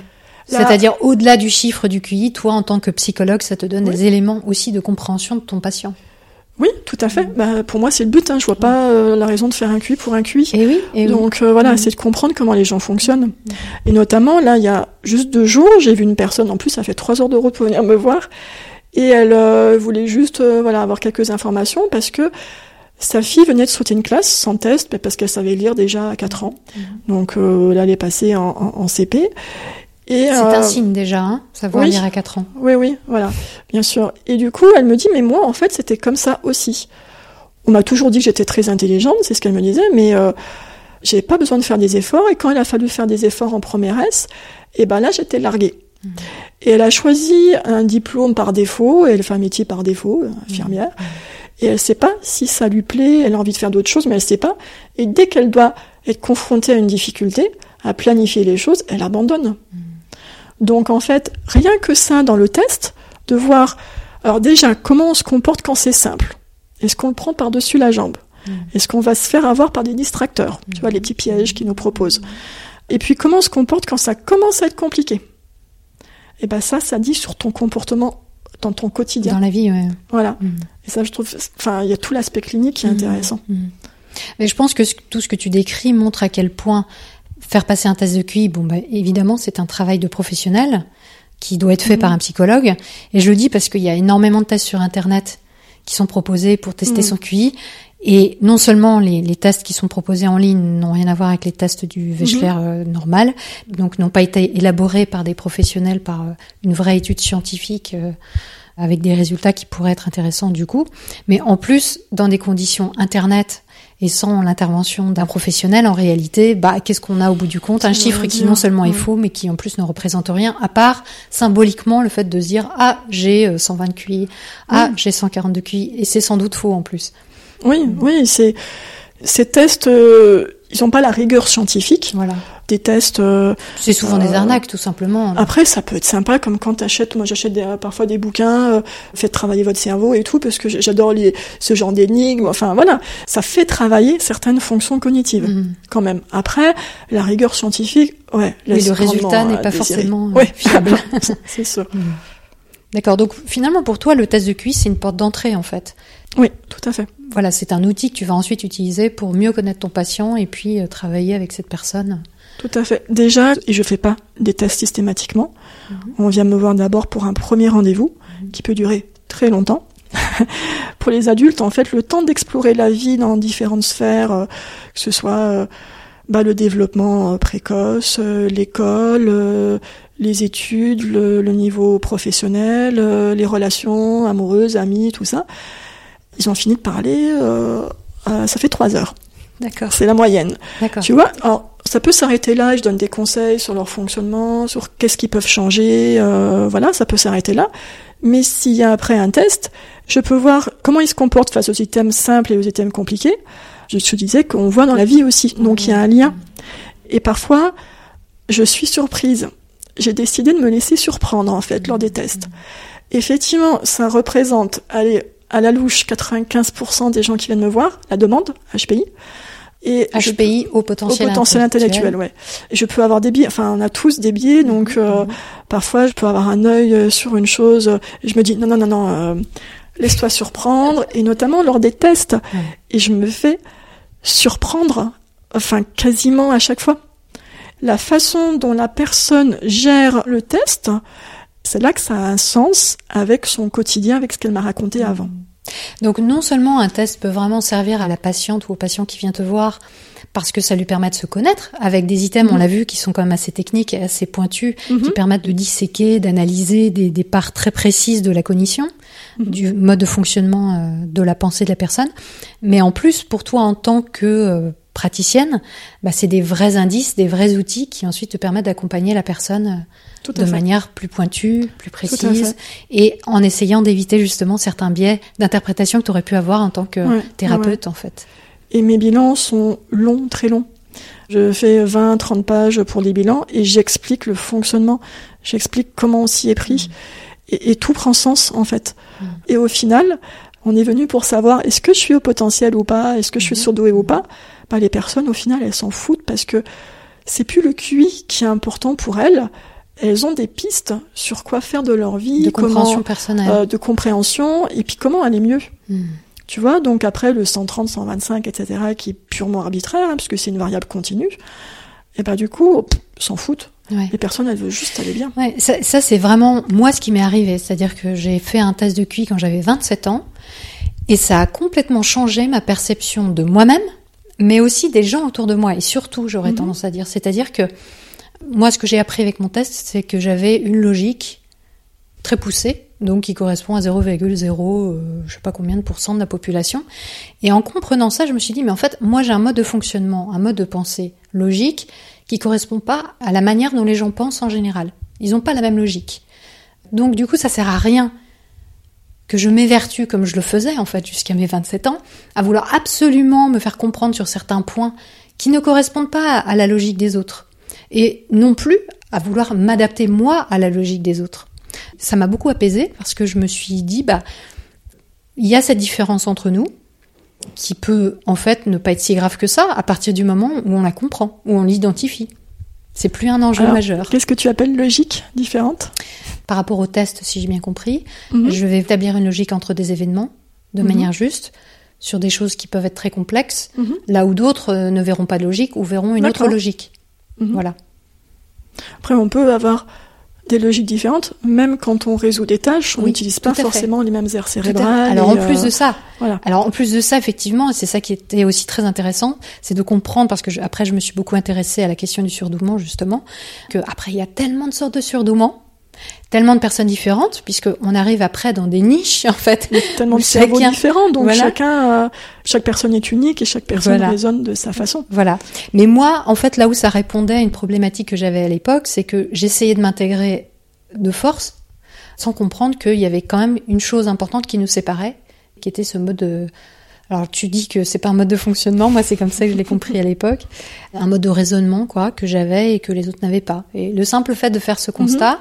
C'est-à-dire, au-delà du chiffre du QI, toi, en tant que psychologue, ça te donne Oui. des éléments aussi de compréhension de ton patient. Oui, tout à fait. Bah, pour moi, c'est le but. Hein. Je vois pas euh, la raison de faire un QI pour un QI. Et oui, et oui. Donc euh, voilà, Mhm. c'est de comprendre comment les gens fonctionnent. Et notamment, là, il y a juste deux jours, j'ai vu une personne, en plus, ça fait trois heures de route pour venir me voir, et elle euh, voulait juste voilà avoir quelques informations parce que sa fille venait de sauter une classe sans test, mais parce qu'elle savait lire déjà à 4 ans. Mhm. Donc euh, là, elle est passée en, en- en CP. Et, C'est euh, un signe déjà, hein, savoir oui. lire à 4 ans. oui, oui, voilà, bien sûr. Et du coup, elle me dit, mais moi, en fait, c'était comme ça aussi. On m'a toujours dit que j'étais très intelligente, c'est ce qu'elle me disait, mais euh, j'avais pas besoin de faire des efforts. Et quand il a fallu faire des efforts en première S, et ben là, j'étais larguée. Mhm. Et elle a choisi un diplôme par défaut, et elle fait un métier par défaut, infirmière. Et elle sait pas si ça lui plaît, elle a envie de faire d'autres choses, mais elle sait pas. Et dès qu'elle doit être confrontée à une difficulté, à planifier les choses, elle abandonne. Donc en fait, rien que ça dans le test, de voir, alors déjà, comment on se comporte quand c'est simple Est-ce qu'on le prend par-dessus la jambe? Mm. Est-ce qu'on va se faire avoir par des distracteurs? Tu vois, les petits pièges qu'ils nous proposent. Et puis comment on se comporte quand ça commence à être compliqué? Et ben ça, ça dit sur ton comportement dans ton quotidien. Dans la vie, ouais. Voilà. Mm. Et ça, je trouve, enfin, il y a tout l'aspect clinique qui est Mhm. intéressant. Mhm. Mais je pense que ce- tout ce que tu décris montre à quel point faire passer un test de QI, bon, bah, évidemment, c'est un travail de professionnel qui doit être fait par un psychologue. Et je le dis parce qu'il y a énormément de tests sur Internet qui sont proposés pour tester son QI. Et non seulement les, les, tests qui sont proposés en ligne n'ont rien à voir avec les tests du Wechsler Mhm. euh, normal, donc n'ont pas été élaborés par des professionnels, par euh, une vraie étude scientifique euh, avec des résultats qui pourraient être intéressants du coup. Mais en plus, dans des conditions Internet et sans l'intervention d'un professionnel, en réalité, bah, qu'est-ce qu'on a au bout du compte? Un chiffre qui non seulement est Ouais. faux, mais qui en plus ne représente rien, à part symboliquement le fait de se dire ah j'ai euh, 120 QI, ah Oui. j'ai 142 QI, et c'est sans doute faux en plus. Oui, oui, c'est ces tests, euh, ils n'ont pas la rigueur scientifique. Voilà. Des tests. euh, C'est souvent des Euh, arnaques tout simplement. Après, ça peut être sympa, comme quand t'achètes. Moi, j'achète parfois des bouquins, faites travailler votre cerveau et tout, parce que j'adore ce genre d'énigmes. Enfin, voilà, ça fait travailler certaines fonctions cognitives, Mhm. quand même. Après, la rigueur scientifique, ouais. Laisse le résultat n'est pas désirer. forcément Ouais. fiable. C'est sûr. D'accord. Donc finalement pour toi le test de QI c'est une porte d'entrée en fait. Oui, tout à fait. Voilà, c'est un outil que tu vas ensuite utiliser pour mieux connaître ton patient et puis euh, travailler avec cette personne. Tout à fait. Déjà, et je fais pas des tests systématiquement. On vient me voir d'abord pour un premier rendez-vous qui peut durer très longtemps. pour les adultes, en fait, le temps d'explorer la vie dans différentes sphères, euh, que ce soit euh, bah, le développement euh, précoce, l'école, les études, le, le niveau professionnel, les relations amoureuses, amies, tout ça. Ils ont fini de parler. euh, euh, ça fait trois heures. D'accord. C'est la moyenne. D'accord. Tu vois, alors ça peut s'arrêter là, je donne des conseils sur leur fonctionnement, sur qu'est-ce qu'ils peuvent changer, euh, voilà, ça peut s'arrêter là. Mais s'il y a après un test, je peux voir comment ils se comportent face aux items simples et aux items compliqués. Je te disais qu'on voit dans la vie aussi, donc il y a un lien. Et parfois, je suis surprise. J'ai décidé de me laisser surprendre en fait lors des tests. Effectivement, ça représente, allez, à la louche, 95% des gens qui viennent me voir, la demande, HPI. Et HPI au au potentiel, potentiel intellectuel, ouais. Je peux avoir des biais, enfin on a tous des biais, donc euh, parfois je peux avoir un œil euh, sur une chose, et je me dis non non non non, euh, laisse-toi surprendre, et notamment lors des tests, et je me fais surprendre, enfin quasiment à chaque fois. La façon dont la personne gère le test, c'est là que ça a un sens avec son quotidien, avec ce qu'elle m'a raconté avant. Donc non seulement un test peut vraiment servir à la patiente ou au patient qui vient te voir parce que ça lui permet de se connaître avec des items, on l'a vu, qui sont quand même assez techniques et assez pointus, qui Mhm. permettent de disséquer, d'analyser des, des parts très précises de la cognition, Mhm. du mode de fonctionnement euh, de la pensée de la personne. Mais en plus, pour toi en tant que euh, praticienne, bah, c'est des vrais indices, des vrais outils qui ensuite te permettent d'accompagner la personne euh, Tout de fait. manière plus pointue, plus précise, et en essayant d'éviter justement certains biais d'interprétation que tu aurais pu avoir en tant que Ouais, thérapeute en fait. Et mes bilans sont longs, très longs. Je fais 20, 30 pages pour les bilans et j'explique le fonctionnement. J'explique comment on s'y est pris. Et, et tout prend sens, en fait. Et au final, on est venu pour savoir est-ce que je suis au potentiel ou pas, est-ce que je suis surdoué ou pas? Bah, les personnes, au final, elles s'en foutent parce que c'est plus le QI qui est important pour elles. Elles ont des pistes sur quoi faire de leur vie, De compréhension comment, personnelle. euh, de compréhension, et puis comment aller mieux. Hmm. Tu vois, donc après le 130, 125, etc., qui est purement arbitraire, hein, puisque c'est une variable continue, et ben du coup, s'en foutent. Ouais. Les personnes, elles veulent juste aller bien. Ouais, ça, ça, c'est vraiment moi ce qui m'est arrivé, c'est-à-dire que j'ai fait un test de QI quand j'avais 27 ans et ça a complètement changé ma perception de moi-même, mais aussi des gens autour de moi et surtout, j'aurais Mhm. tendance à dire, c'est-à-dire que moi ce que j'ai appris avec mon test, c'est que j'avais une logique très poussée, donc qui correspond à 0,0 euh, je sais pas combien de pourcents de la population. Et en comprenant ça, je me suis dit mais en fait, moi j'ai un mode de fonctionnement, un mode de pensée logique qui correspond pas à la manière dont les gens pensent en général. Ils n'ont pas la même logique. Donc du coup, ça sert à rien que je m'évertue comme je le faisais en fait jusqu'à mes 27 ans, à vouloir absolument me faire comprendre sur certains points qui ne correspondent pas à la logique des autres. Et non plus à vouloir m'adapter moi à la logique des autres. Ça m'a beaucoup apaisé parce que je me suis dit, bah, il y a cette différence entre nous qui peut en fait ne pas être si grave que ça à partir du moment où on la comprend, où on l'identifie. C'est plus un enjeu Alors, majeur. Qu'est-ce que tu appelles logique différente? Par rapport au test, si j'ai bien compris, Mhm. je vais établir une logique entre des événements de Mhm. manière juste sur des choses qui peuvent être très complexes, Mhm. là où d'autres euh, ne verront pas de logique ou verront une autre logique. Mhm. Voilà. Après, on peut avoir des logiques différentes, même quand on résout des tâches, on Oui, n'utilise pas fait. forcément les mêmes aires cérébrales. Alors en plus euh, de ça, voilà. alors en plus de ça, effectivement, c'est ça qui était aussi très intéressant, c'est de comprendre parce que je- après je me suis beaucoup intéressée à la question du surdouement justement, que après il y a tellement de sortes de surdouements, tellement de personnes différentes, puisque on arrive après dans des niches en fait. tellement où de cerveaux chacun- différents, donc Voilà. chacun, euh, chaque personne est unique et chaque personne Voilà. raisonne de sa façon. Voilà. Mais moi, en fait, là où ça répondait à une problématique que j'avais à l'époque, c'est que j'essayais de m'intégrer de force, sans comprendre qu'il y avait quand même une chose importante qui nous séparait, qui était ce mode de... Alors tu dis que c'est pas un mode de fonctionnement, moi c'est comme ça que je l'ai compris à l'époque, un mode de raisonnement quoi que j'avais et que les autres n'avaient pas. Et le simple fait de faire ce constat, euh,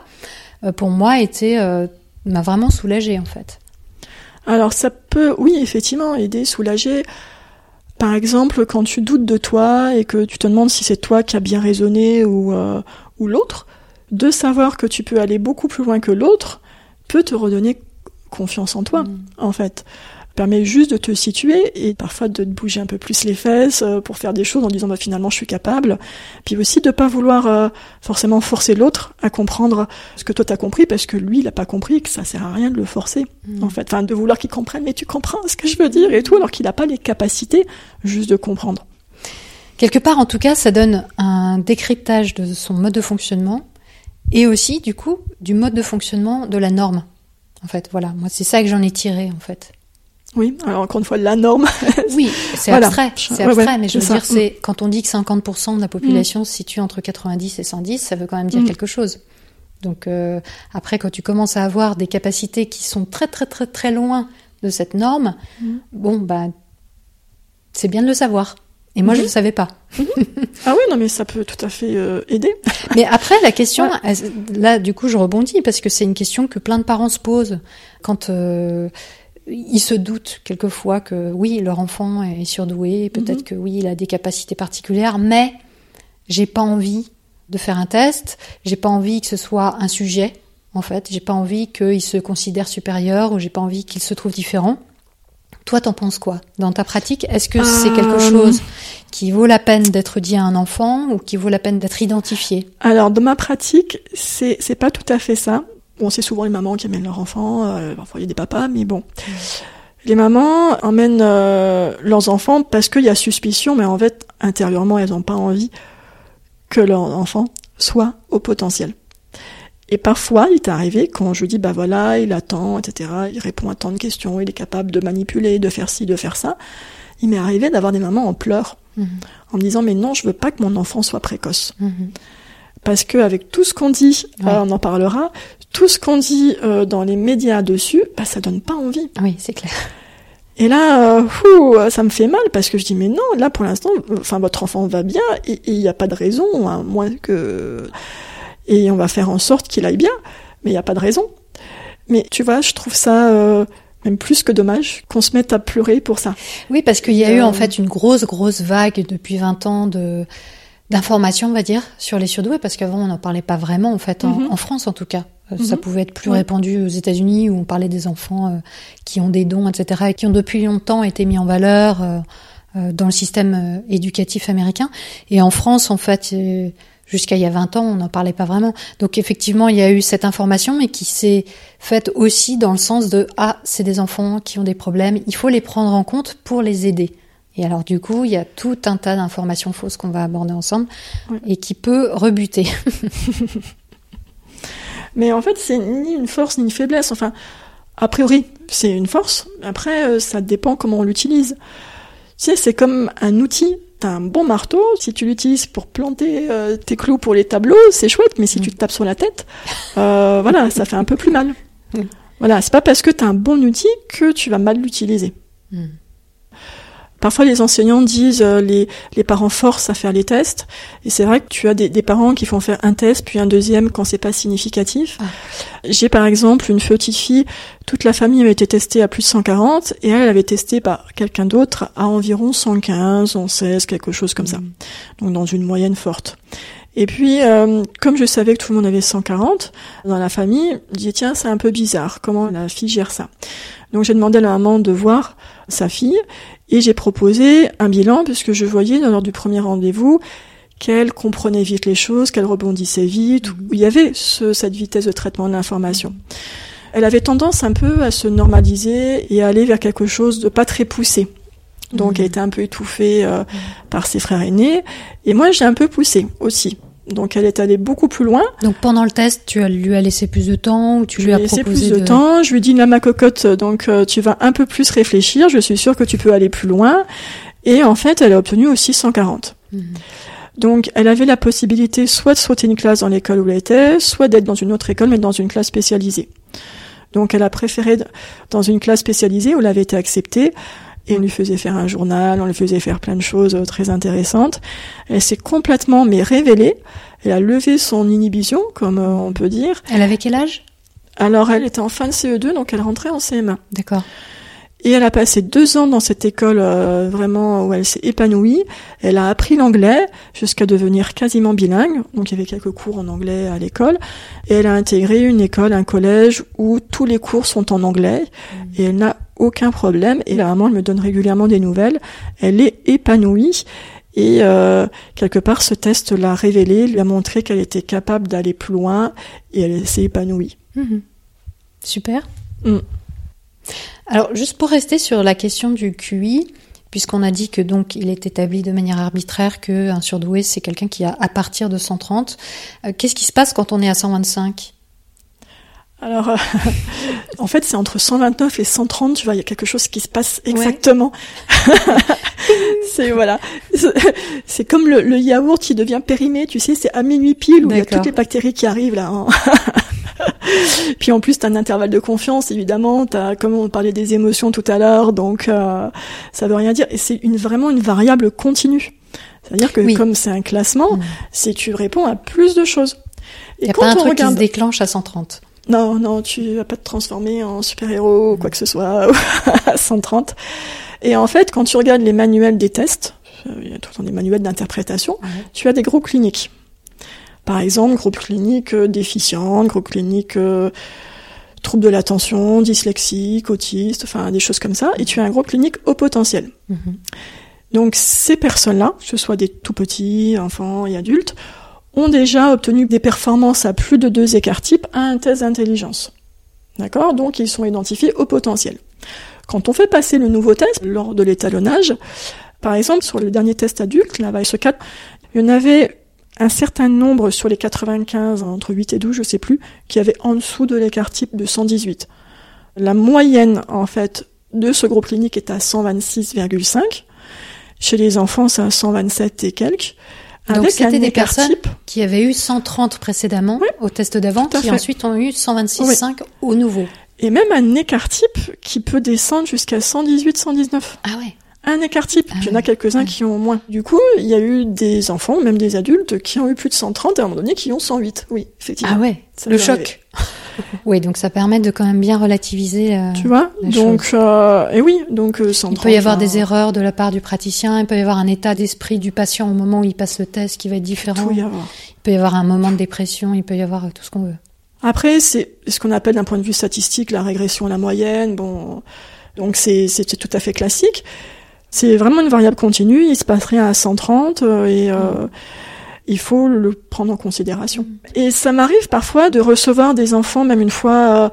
pour moi, était euh, m'a vraiment soulagée en fait. Alors ça peut, oui, effectivement, aider, soulager. Par exemple, quand tu doutes de toi et que tu te demandes si c'est toi qui as bien raisonné ou, euh, ou l'autre, de savoir que tu peux aller beaucoup plus loin que l'autre peut te redonner confiance en toi, Mm. en fait. Permet juste de te situer et parfois de te bouger un peu plus les fesses euh, pour faire des choses en disant bah, finalement je suis capable. Puis aussi de pas vouloir euh, forcément forcer l'autre à comprendre ce que toi t'as compris parce que lui il a pas compris que ça sert à rien de le forcer Mm. en fait. Enfin, de vouloir qu'il comprenne, mais tu comprends ce que je veux dire et tout, alors qu'il n'a pas les capacités juste de comprendre. Quelque part, en tout cas, ça donne un décryptage de son mode de fonctionnement et aussi, du coup, du mode de fonctionnement de la norme. En fait, voilà, moi, c'est ça que j'en ai tiré, en fait. Oui, alors encore une fois, la norme. Oui, c'est Voilà. abstrait, c'est abstrait, ouais, mais je veux ça. dire, c'est quand on dit que 50% de la population se situe entre 90 et 110, ça veut quand même dire Mm. quelque chose. Donc euh, après, quand tu commences à avoir des capacités qui sont très très très très loin de cette norme, Mm. bon bah c'est bien de le savoir. Et moi, je ne le savais pas. ah oui, non, mais ça peut tout à fait euh, aider. Mais après, la question, Ouais. elle- là, du coup, je rebondis parce que c'est une question que plein de parents se posent quand euh, ils se doutent quelquefois que oui, leur enfant est surdoué, peut-être Mhm. que oui, il a des capacités particulières, mais j'ai pas envie de faire un test, j'ai pas envie que ce soit un sujet, en fait, j'ai pas envie qu'il se considère supérieur ou j'ai pas envie qu'il se trouve différent. Toi, t'en penses quoi? Dans ta pratique Est-ce que c'est quelque Euh, chose qui vaut la peine d'être dit à un enfant ou qui vaut la peine d'être identifié? Alors, dans ma pratique, c'est c'est pas tout à fait ça. Bon, c'est souvent les mamans qui amènent leur enfant, euh, parfois il y a des papas, mais bon. Les mamans emmènent euh, leurs enfants parce qu'il y a suspicion, mais en fait, intérieurement, elles n'ont pas envie que leur enfant soit au potentiel. Et parfois, il est arrivé quand je dis, bah voilà, il attend, etc., il répond à tant de questions, il est capable de manipuler, de faire ci, de faire ça. Il m'est arrivé d'avoir des mamans en pleurs, Mhm. en me disant, mais non, je veux pas que mon enfant soit précoce Mhm. parce que avec tout ce qu'on dit, Ouais. euh, on en parlera, tout ce qu'on dit euh, dans les médias dessus, bah, ça donne pas envie. Oui, c'est clair. Et là, euh, fou, ça me fait mal parce que je dis mais non, là pour l'instant, enfin votre enfant va bien et il n'y a pas de raison, à moins que et on va faire en sorte qu'il aille bien, mais il n'y a pas de raison. Mais tu vois, je trouve ça euh, même plus que dommage qu'on se mette à pleurer pour ça. Oui, parce qu'il y a eu euh, en fait une grosse, grosse vague depuis 20 ans de d'informations, on va dire, sur les surdoués, parce qu'avant on n'en parlait pas vraiment, en fait, en, Mhm. en France en tout cas. Euh, Ça Mhm. pouvait être plus Ouais. répandu aux États-Unis où on parlait des enfants euh, qui ont des dons, etc., et qui ont depuis longtemps été mis en valeur euh, dans le système éducatif américain. Et en France, en fait, jusqu'à il y a 20 ans, on n'en parlait pas vraiment. Donc effectivement, il y a eu cette information, mais qui s'est faite aussi dans le sens de ah, c'est des enfants qui ont des problèmes, il faut les prendre en compte pour les aider. Et alors du coup, il y a tout un tas d'informations fausses qu'on va aborder ensemble Ouais. et qui peut rebuter. Mais en fait, c'est ni une force ni une faiblesse. Enfin, a priori, c'est une force. Après, euh, ça dépend comment on l'utilise. Tu sais, c'est comme un outil. T'as un bon marteau. Si tu l'utilises pour planter euh, tes clous pour les tableaux, c'est chouette. Mais si tu te tapes sur la tête, euh, voilà, ça fait un peu plus mal. Mm. Voilà, c'est pas parce que t'as un bon outil que tu vas mal l'utiliser. Parfois, les enseignants disent euh, les, les parents forcent à faire les tests. Et c'est vrai que tu as des, des parents qui font faire un test, puis un deuxième quand c'est pas significatif. Ah. J'ai par exemple une petite fille, toute la famille avait été testée à plus de 140, et elle, elle avait testé par quelqu'un d'autre à environ 115, 116, quelque chose comme ça. Mm. Donc dans une moyenne forte. Et puis, euh, comme je savais que tout le monde avait 140 dans la famille, je dis tiens, c'est un peu bizarre, comment la fille gère ça? Donc j'ai demandé à la maman de voir sa fille, et j'ai proposé un bilan, puisque je voyais lors du premier rendez-vous qu'elle comprenait vite les choses, qu'elle rebondissait vite, où il y avait ce, cette vitesse de traitement de l'information. Elle avait tendance un peu à se normaliser et à aller vers quelque chose de pas très poussé. Donc elle était un peu étouffée euh, par ses frères aînés. Et moi j'ai un peu poussé aussi. Donc elle est allée beaucoup plus loin. Donc pendant le test, tu lui as laissé plus de temps ou tu Je lui lui as ai laissé proposé plus de, temps. Je lui ai dit là ma cocotte, donc euh, tu vas un peu plus réfléchir. Je suis sûre que tu peux aller plus loin. Et en fait, elle a obtenu aussi 140. Mhm. Donc, elle avait la possibilité soit de sauter une classe dans l'école où elle était, soit d'être dans une autre école, mais dans une classe spécialisée. Donc, elle a préféré dans une classe spécialisée où elle avait été acceptée. Et on lui faisait faire un journal, on lui faisait faire plein de choses euh, très intéressantes. Elle s'est complètement mais révélée. Elle a levé son inhibition, comme euh, on peut dire. Elle avait quel âge? Alors, elle était en fin de CE2, donc elle rentrait en CM1. D'accord. Et elle a passé deux ans dans cette école euh, vraiment où elle s'est épanouie. Elle a appris l'anglais jusqu'à devenir quasiment bilingue. Donc il y avait quelques cours en anglais à l'école. Et elle a intégré une école, un collège où tous les cours sont en anglais. Et elle n'a aucun problème. Et la maman, elle me donne régulièrement des nouvelles. Elle est épanouie. Et euh, quelque part, ce test l'a révélé, lui a montré qu'elle était capable d'aller plus loin. Et elle s'est épanouie. Mhm. Super. Mm. Alors, juste pour rester sur la question du QI, puisqu'on a dit que donc il est établi de manière arbitraire que un surdoué c'est quelqu'un qui a à partir de 130. euh, Qu'est-ce qui se passe quand on est à 125 Alors, euh, en fait, c'est entre 129 et 130, tu vois, il y a quelque chose qui se passe exactement. c'est voilà, C'est- comme le, le yaourt qui devient périmé, tu sais, c'est à minuit pile où il y a toutes les bactéries qui arrivent là. hein. Puis en plus, t'as un intervalle de confiance, évidemment. T'as, comme on parlait des émotions tout à l'heure, donc euh, ça veut rien dire. Et c'est une, vraiment une variable continue. C'est-à-dire que Oui. comme c'est un classement, Mm. c'est tu réponds à plus de choses. Il Et n'y a pas un quand on truc qui regarde se déclenche à 130. non, non, tu vas pas te transformer en super-héros ou quoi que ce soit à 130. Et en fait, quand tu regardes les manuels des tests, euh, il y a tout le temps des manuels d'interprétation, tu as des groupes cliniques. Par exemple, groupe clinique euh, déficiente, groupe clinique euh, trouble de l'attention, dyslexique, autiste, enfin des choses comme ça. Et tu as un groupe clinique au potentiel. Mhm. Donc ces personnes-là, que ce soit des tout petits, enfants et adultes, ont déjà obtenu des performances à plus de deux écarts types à un test d'intelligence. D'accord? Donc ils sont identifiés au potentiel. Quand on fait passer le nouveau test lors de l'étalonnage, par exemple sur le dernier test adulte, la VICE 4, il y en avait un certain nombre sur les 95, entre 8 et 12, je sais plus, qui avaient en dessous de l'écart type de 118. La moyenne, en fait, de ce groupe clinique est à 126,5. Chez les enfants, c'est à 127 et quelques. Donc, c'était des personnes type. Qui avaient eu 130 précédemment Oui, au test d'avant, qui fait. ensuite ont eu 126,5 au nouveau. Et même un écart type qui peut descendre jusqu'à 118, 119. Ah ouais. Un écart type. Ah Il y en a quelques-uns Ouais. qui ont moins. Du coup, il y a eu des enfants, même des adultes, qui ont eu plus de 130 et à un moment donné qui ont 108. Oui, effectivement. Ah ouais. Ça Le choc. oui, donc ça permet de quand même bien relativiser. euh, Tu vois la Donc, euh, et oui, donc euh, 130. Il peut y avoir hein. des erreurs de la part du praticien, il peut y avoir un état d'esprit du patient au moment où il passe le test qui va être différent. Tout y avoir. Il peut y avoir un moment de dépression, il peut y avoir euh, tout ce qu'on veut. Après, c'est ce qu'on appelle d'un point de vue statistique la régression à la moyenne. Bon, donc c'est tout à fait classique. C'est vraiment une variable continue. Il se passe rien à 130 euh, et euh, il faut le prendre en considération. Et ça m'arrive parfois de recevoir des enfants, même une fois, euh,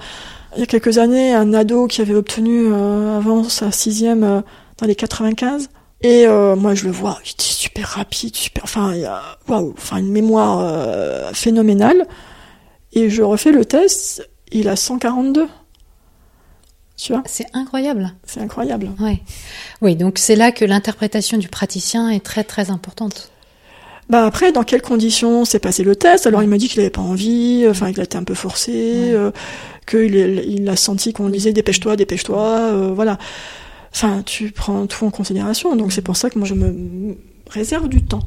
il y a quelques années, un ado qui avait obtenu euh, avant sa sixième dans les 95. Et moi, je le vois, il était super rapide, super. Enfin, il a, waouh, enfin une mémoire phénoménale. Et je refais le test, il a 142. Tu vois, C'est incroyable. c'est incroyable. Ouais. Oui, donc c'est là que l'interprétation du praticien est très très importante. Bah après, dans quelles conditions s'est passé le test? Alors il m'a dit qu'il avait pas envie, enfin qu'il était un peu forcé, Ouais. euh, qu'il il a senti qu'on disait dépêche-toi, dépêche-toi, euh, voilà. Enfin, tu prends tout en considération, donc c'est pour ça que moi je me réserve du temps.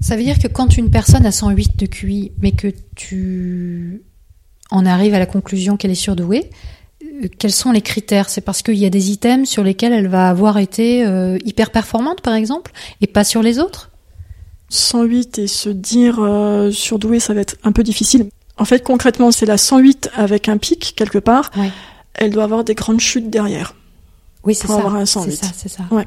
Ça veut dire que quand une personne a 108 de QI, mais que tu en arrives à la conclusion qu'elle est surdouée, quels sont les critères? C'est parce qu'il y a des items sur lesquels elle va avoir été euh, hyper performante, par exemple, et pas sur les autres? 108 et se dire euh, surdoué, ça va être un peu difficile. En fait, concrètement, c'est la 108 avec un pic quelque part. Ouais. Elle doit avoir des grandes chutes derrière. Oui, c'est Pour ça. avoir un C'est 108. ça, c'est ça. Ouais.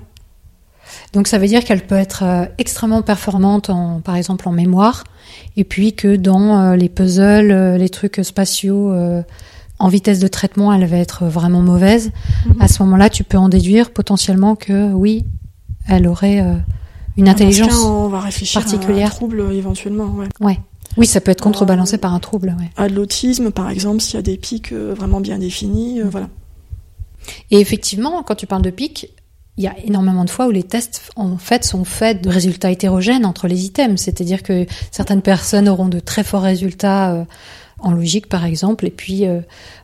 Donc ça veut dire qu'elle peut être euh, extrêmement performante, en, par exemple en mémoire, et puis que dans euh, les puzzles, les trucs spatiaux, en vitesse de traitement, elle va être vraiment mauvaise. Mhm. À ce moment-là, tu peux en déduire potentiellement que oui, elle aurait euh, une ce intelligence. cas, on va réfléchir à particulière. un trouble éventuellement. Ouais. Ouais. Oui, ça peut être contrebalancé Euh, par un trouble. Ouais. À de l'autisme, par exemple, s'il y a des pics euh, vraiment bien définis, Mhm. voilà. Et effectivement, quand tu parles de pic, il y a énormément de fois où les tests en fait sont faits de résultats hétérogènes entre les items. C'est-à-dire que certaines personnes auront de très forts résultats euh, en logique, par exemple, et puis euh,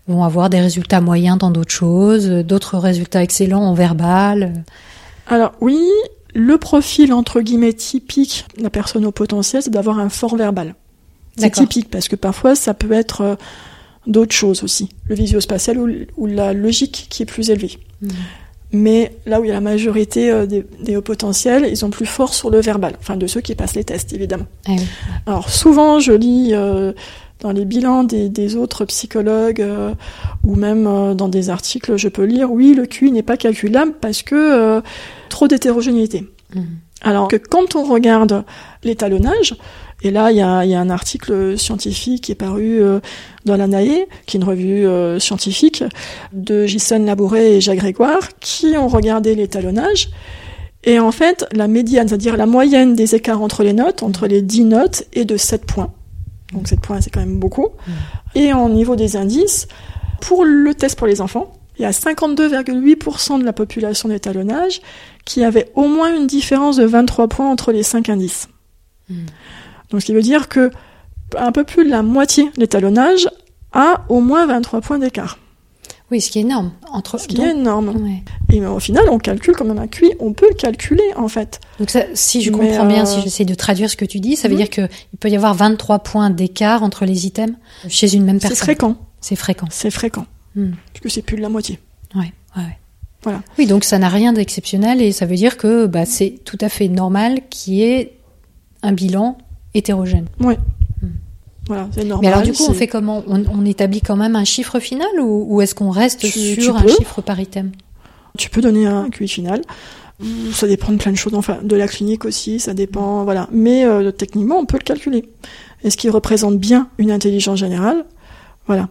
vont avoir des résultats moyens dans d'autres choses, euh, d'autres résultats excellents en verbal. Alors oui, le profil entre guillemets typique de la personne au potentiel, c'est d'avoir un fort verbal. C'est typique parce que parfois ça peut être euh, d'autres choses aussi, le visio-spatial ou, ou la logique qui est plus élevée. Mhm. Mais là où il y a la majorité euh, des, des hauts potentiels, ils sont plus forts sur le verbal, enfin de ceux qui passent les tests évidemment. Oui. Alors souvent, je lis euh, dans les bilans des, des autres psychologues euh, ou même euh, dans des articles, je peux lire oui, le QI n'est pas calculable parce que euh, trop d'hétérogénéité. Mhm. Alors que quand on regarde l'étalonnage, et là il y a, il y a un article scientifique qui est paru euh, dans la NAE, qui est une revue euh, scientifique, de Gisèle Labouret et Jacques Grégoire, qui ont regardé l'étalonnage. Et en fait, la médiane, c'est-à-dire la moyenne des écarts entre les notes, entre les 10 notes, est de 7 points. Donc 7 points, c'est quand même beaucoup. Et en niveau des indices, pour le test pour les enfants, il y a 52,8% de la population d'étalonnage qui avait au moins une différence de 23 points entre les 5 indices. Mm. Donc ce qui veut dire que un peu plus de la moitié l'étalonnage a au moins 23 points d'écart. Oui, ce qui est énorme. Entre, Ce qui donc, est énorme. ouais. Et mais au final, on calcule quand même un QI. On peut le calculer, en fait. Donc ça, si je Mais, comprends bien, euh, si j'essaie de traduire ce que tu dis, ça veut Mhm. dire qu'il peut y avoir 23 points d'écart entre les items chez une même C'est personne. fréquent. C'est fréquent. C'est fréquent. Puisque c'est plus de la moitié. Ouais, ouais, ouais. Voilà. Oui, donc ça n'a rien d'exceptionnel et ça veut dire que bah, c'est tout à fait normal qu'il y ait un bilan hétérogène. Voilà, c'est normal. Mais alors du coup, on fait comment? On, on établit quand même un chiffre final ou, ou est-ce qu'on reste Tu- sur tu un chiffre par item? Tu peux donner un QI final. Ça dépend de plein de choses, enfin de la clinique aussi, ça dépend, voilà. Mais euh, techniquement, on peut le calculer. Est-ce qu'il représente bien une intelligence générale? Voilà.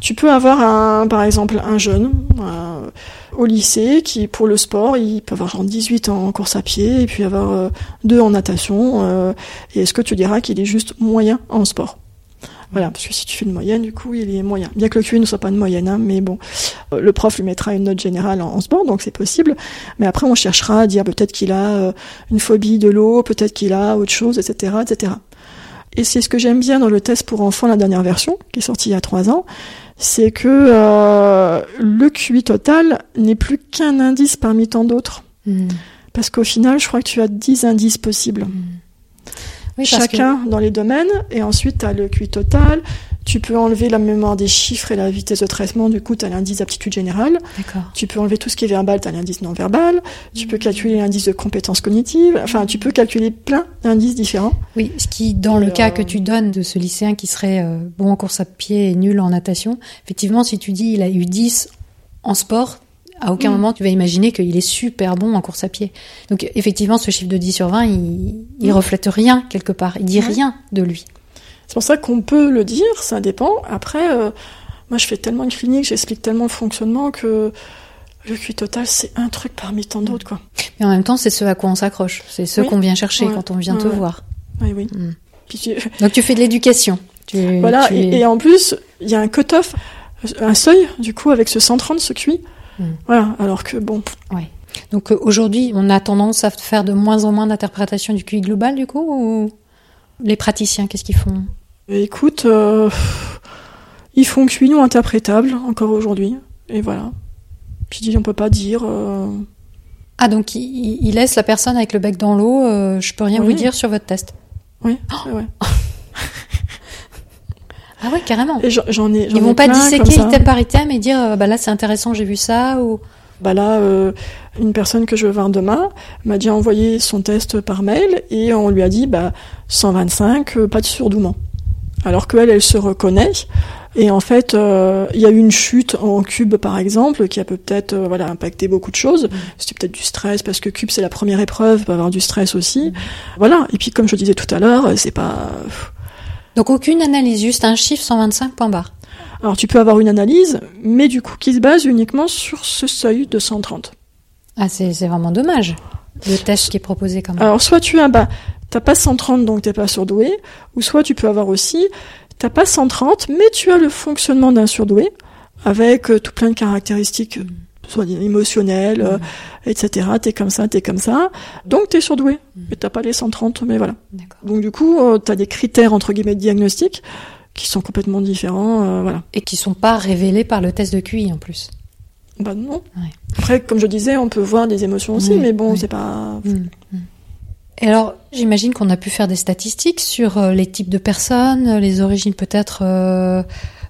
Tu peux avoir un, par exemple, un jeune euh, au lycée qui, pour le sport, il peut avoir genre 18 en course à pied et puis avoir euh, deux en natation. euh, et est-ce que tu diras qu'il est juste moyen en sport? Voilà, parce que si tu fais une moyenne, du coup, il est moyen. Bien que le QI ne soit pas une moyenne, hein, mais bon, le prof lui mettra une note générale en, en sport, donc c'est possible. Mais après, on cherchera à dire peut-être qu'il a une phobie de l'eau, peut-être qu'il a autre chose, etc., etc. Et c'est ce que j'aime bien dans le test pour enfants, la dernière version, qui est sortie il y a trois ans, c'est que euh, le QI total n'est plus qu'un indice parmi tant d'autres. Hmm. Parce qu'au final, je crois que tu as 10 indices possibles. Oui, parce que- Chacun dans les domaines, et ensuite tu as le QI total. Tu peux enlever la mémoire des chiffres et la vitesse de traitement, du coup tu as l'indice d'aptitude générale. Tu peux enlever tout ce qui est verbal, tu as l'indice non verbal. Tu peux calculer l'indice de compétences cognitives. Enfin, tu peux calculer plein d'indices différents. Oui, ce qui, dans le cas euh, que tu donnes de ce lycéen qui serait euh, bon en course à pied et nul en natation, effectivement, si tu dis il a eu 10 en sport, à aucun Mm. moment tu vas imaginer qu'il est super bon en course à pied. Donc effectivement, ce chiffre de 10 sur 20, il, il Mm. reflète rien quelque part, il dit rien de lui. C'est pour ça qu'on peut le dire, ça dépend. Après, euh, moi je fais tellement de cliniques, j'explique tellement le fonctionnement que le QI total c'est un truc parmi tant d'autres, quoi. Mais en même temps, c'est ce à quoi on s'accroche, c'est ce Oui. qu'on vient chercher Ouais. quand on vient Ouais, te ouais. voir. Oui, oui. Mm. Puis tu- Donc tu fais de l'éducation. Tu- Voilà, tu- et, et en plus, il y a un cut-off, un seuil, du coup, avec ce 130, ce QI. Mm. Voilà, alors que bon, Donc euh, aujourd'hui, on a tendance à faire de moins en moins d'interprétation du QI global, du coup, ou les praticiens, qu'est-ce qu'ils font? Écoute, euh, ils font QI non interprétable encore aujourd'hui. Et voilà. Puis dis, on peut pas dire. euh, Ah, donc il, il- laisse la personne avec le bec dans l'eau, euh, je peux rien Oui. vous dire sur votre test? Oui, ouais, ouais. Ah ouais, carrément. Et j'en- ai. Ils vont pas disséquer item par item et dire, euh, bah là c'est intéressant, j'ai vu ça, ou... Bah là, euh, une personne que je vais voir demain m'a déjà envoyé son test par mail et on lui a dit bah 125, euh, pas de surdouement. Alors qu'elle, elle se reconnaît Et en fait, euh, il y a eu une chute en cube, par exemple, qui a peut-être euh, voilà impacté beaucoup de choses. C'était peut-être du stress, parce que cube c'est la première épreuve, peut avoir du stress aussi. Voilà. Et puis comme je disais tout à l'heure, c'est pas. Donc aucune analyse, juste un chiffre 125 points barre. Alors tu peux avoir une analyse, mais du coup qui se base uniquement sur ce seuil de 130. Ah, c'est vraiment dommage. Le test qui est proposé quand même. Alors soit tu as bah t'as pas 130 donc t'es pas surdoué, ou soit tu peux avoir aussi t'as pas 130 mais tu as le fonctionnement d'un surdoué avec euh, tout plein de caractéristiques euh, soit émotionnelles, euh, etc. T'es comme ça, t'es comme ça, donc t'es surdoué. Mais t'as pas les 130, mais voilà. Donc du coup, euh, t'as des critères entre guillemets de diagnostic qui sont complètement différents, euh, voilà. Et qui sont pas révélés par le test de QI en plus. Bah non. Ouais. Après, comme je disais, on peut voir des émotions aussi, Oui, mais bon, oui. c'est pas. Et alors, j'imagine qu'on a pu faire des statistiques sur les types de personnes, les origines peut-être euh,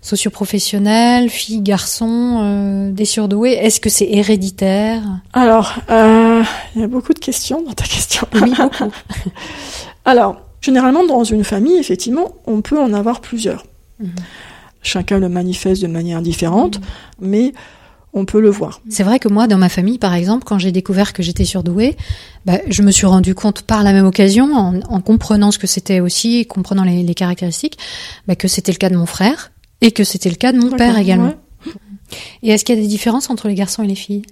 socioprofessionnelles, filles, garçons, euh, des surdoués. Est-ce que c'est héréditaire? Alors, euh, il y a beaucoup de questions dans ta question. Oui, beaucoup. Alors, généralement, dans une famille, effectivement, on peut en avoir plusieurs. Mhm. Chacun le manifeste de manière différente, mais on peut le voir. C'est vrai que moi, dans ma famille, par exemple, quand j'ai découvert que j'étais surdouée, bah, je me suis rendu compte par la même occasion, en, en comprenant ce que c'était aussi, comprenant les, les caractéristiques, bah, que c'était le cas de mon frère et que c'était le cas de mon père également. ouais. Et est-ce qu'il y a des différences entre les garçons et les filles?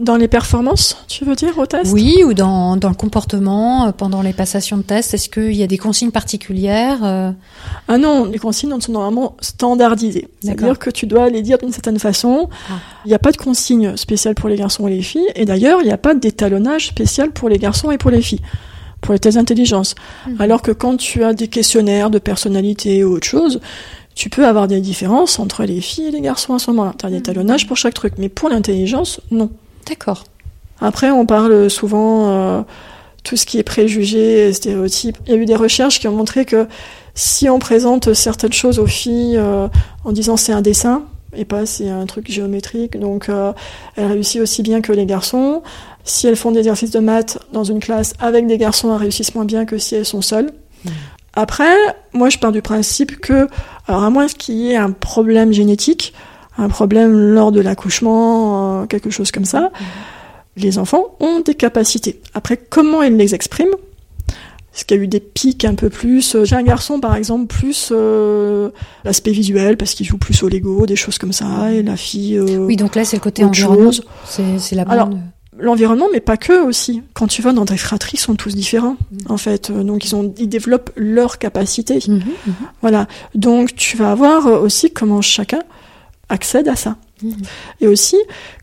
Dans les performances, tu veux dire, au test? Oui, ou dans, dans le comportement, euh, pendant les passations de tests, est-ce qu'il y a des consignes particulières euh, Ah non, les consignes sont normalement standardisées. C'est-à-dire que tu dois les dire d'une certaine façon. Ah. Il n'y a pas de consigne spéciale pour les garçons et les filles. Et d'ailleurs, il n'y a pas d'étalonnage spécial pour les garçons et pour les filles, pour les tests d'intelligence. Mhm. Alors que quand tu as des questionnaires de personnalité ou autre chose, tu peux avoir des différences entre les filles et les garçons à ce moment-là. Tu as des Mhm. étalonnages pour chaque truc. Mais pour l'intelligence, non. D'accord. Après, on parle souvent euh, tout ce qui est préjugés, stéréotypes. Il y a eu des recherches qui ont montré que si on présente certaines choses aux filles euh, en disant c'est un dessin et pas c'est un truc géométrique, donc euh, elles réussissent aussi bien que les garçons. Si elles font des exercices de maths dans une classe avec des garçons, elles réussissent moins bien que si elles sont seules. Après, moi je pars du principe que, alors à moins qu'il y ait un problème génétique, un problème lors de l'accouchement, euh, quelque chose comme ça, les enfants ont des capacités. Après, comment ils les expriment? Est-ce qu'il y a eu des pics un peu plus euh, J'ai un garçon, par exemple, plus euh, l'aspect visuel, parce qu'il joue plus au Lego, des choses comme ça, et la fille... euh, Oui, donc là, c'est le côté environnement. chose. C'est la Alors, bonne... L'environnement, mais pas que aussi. Quand tu vas dans des fratries, ils sont tous différents, en fait. Euh, Donc, ils, ont, ils développent leurs capacités. Mhm, mhm. Voilà. Donc, tu vas voir euh, aussi comment chacun accède à ça. Mhm. Et aussi,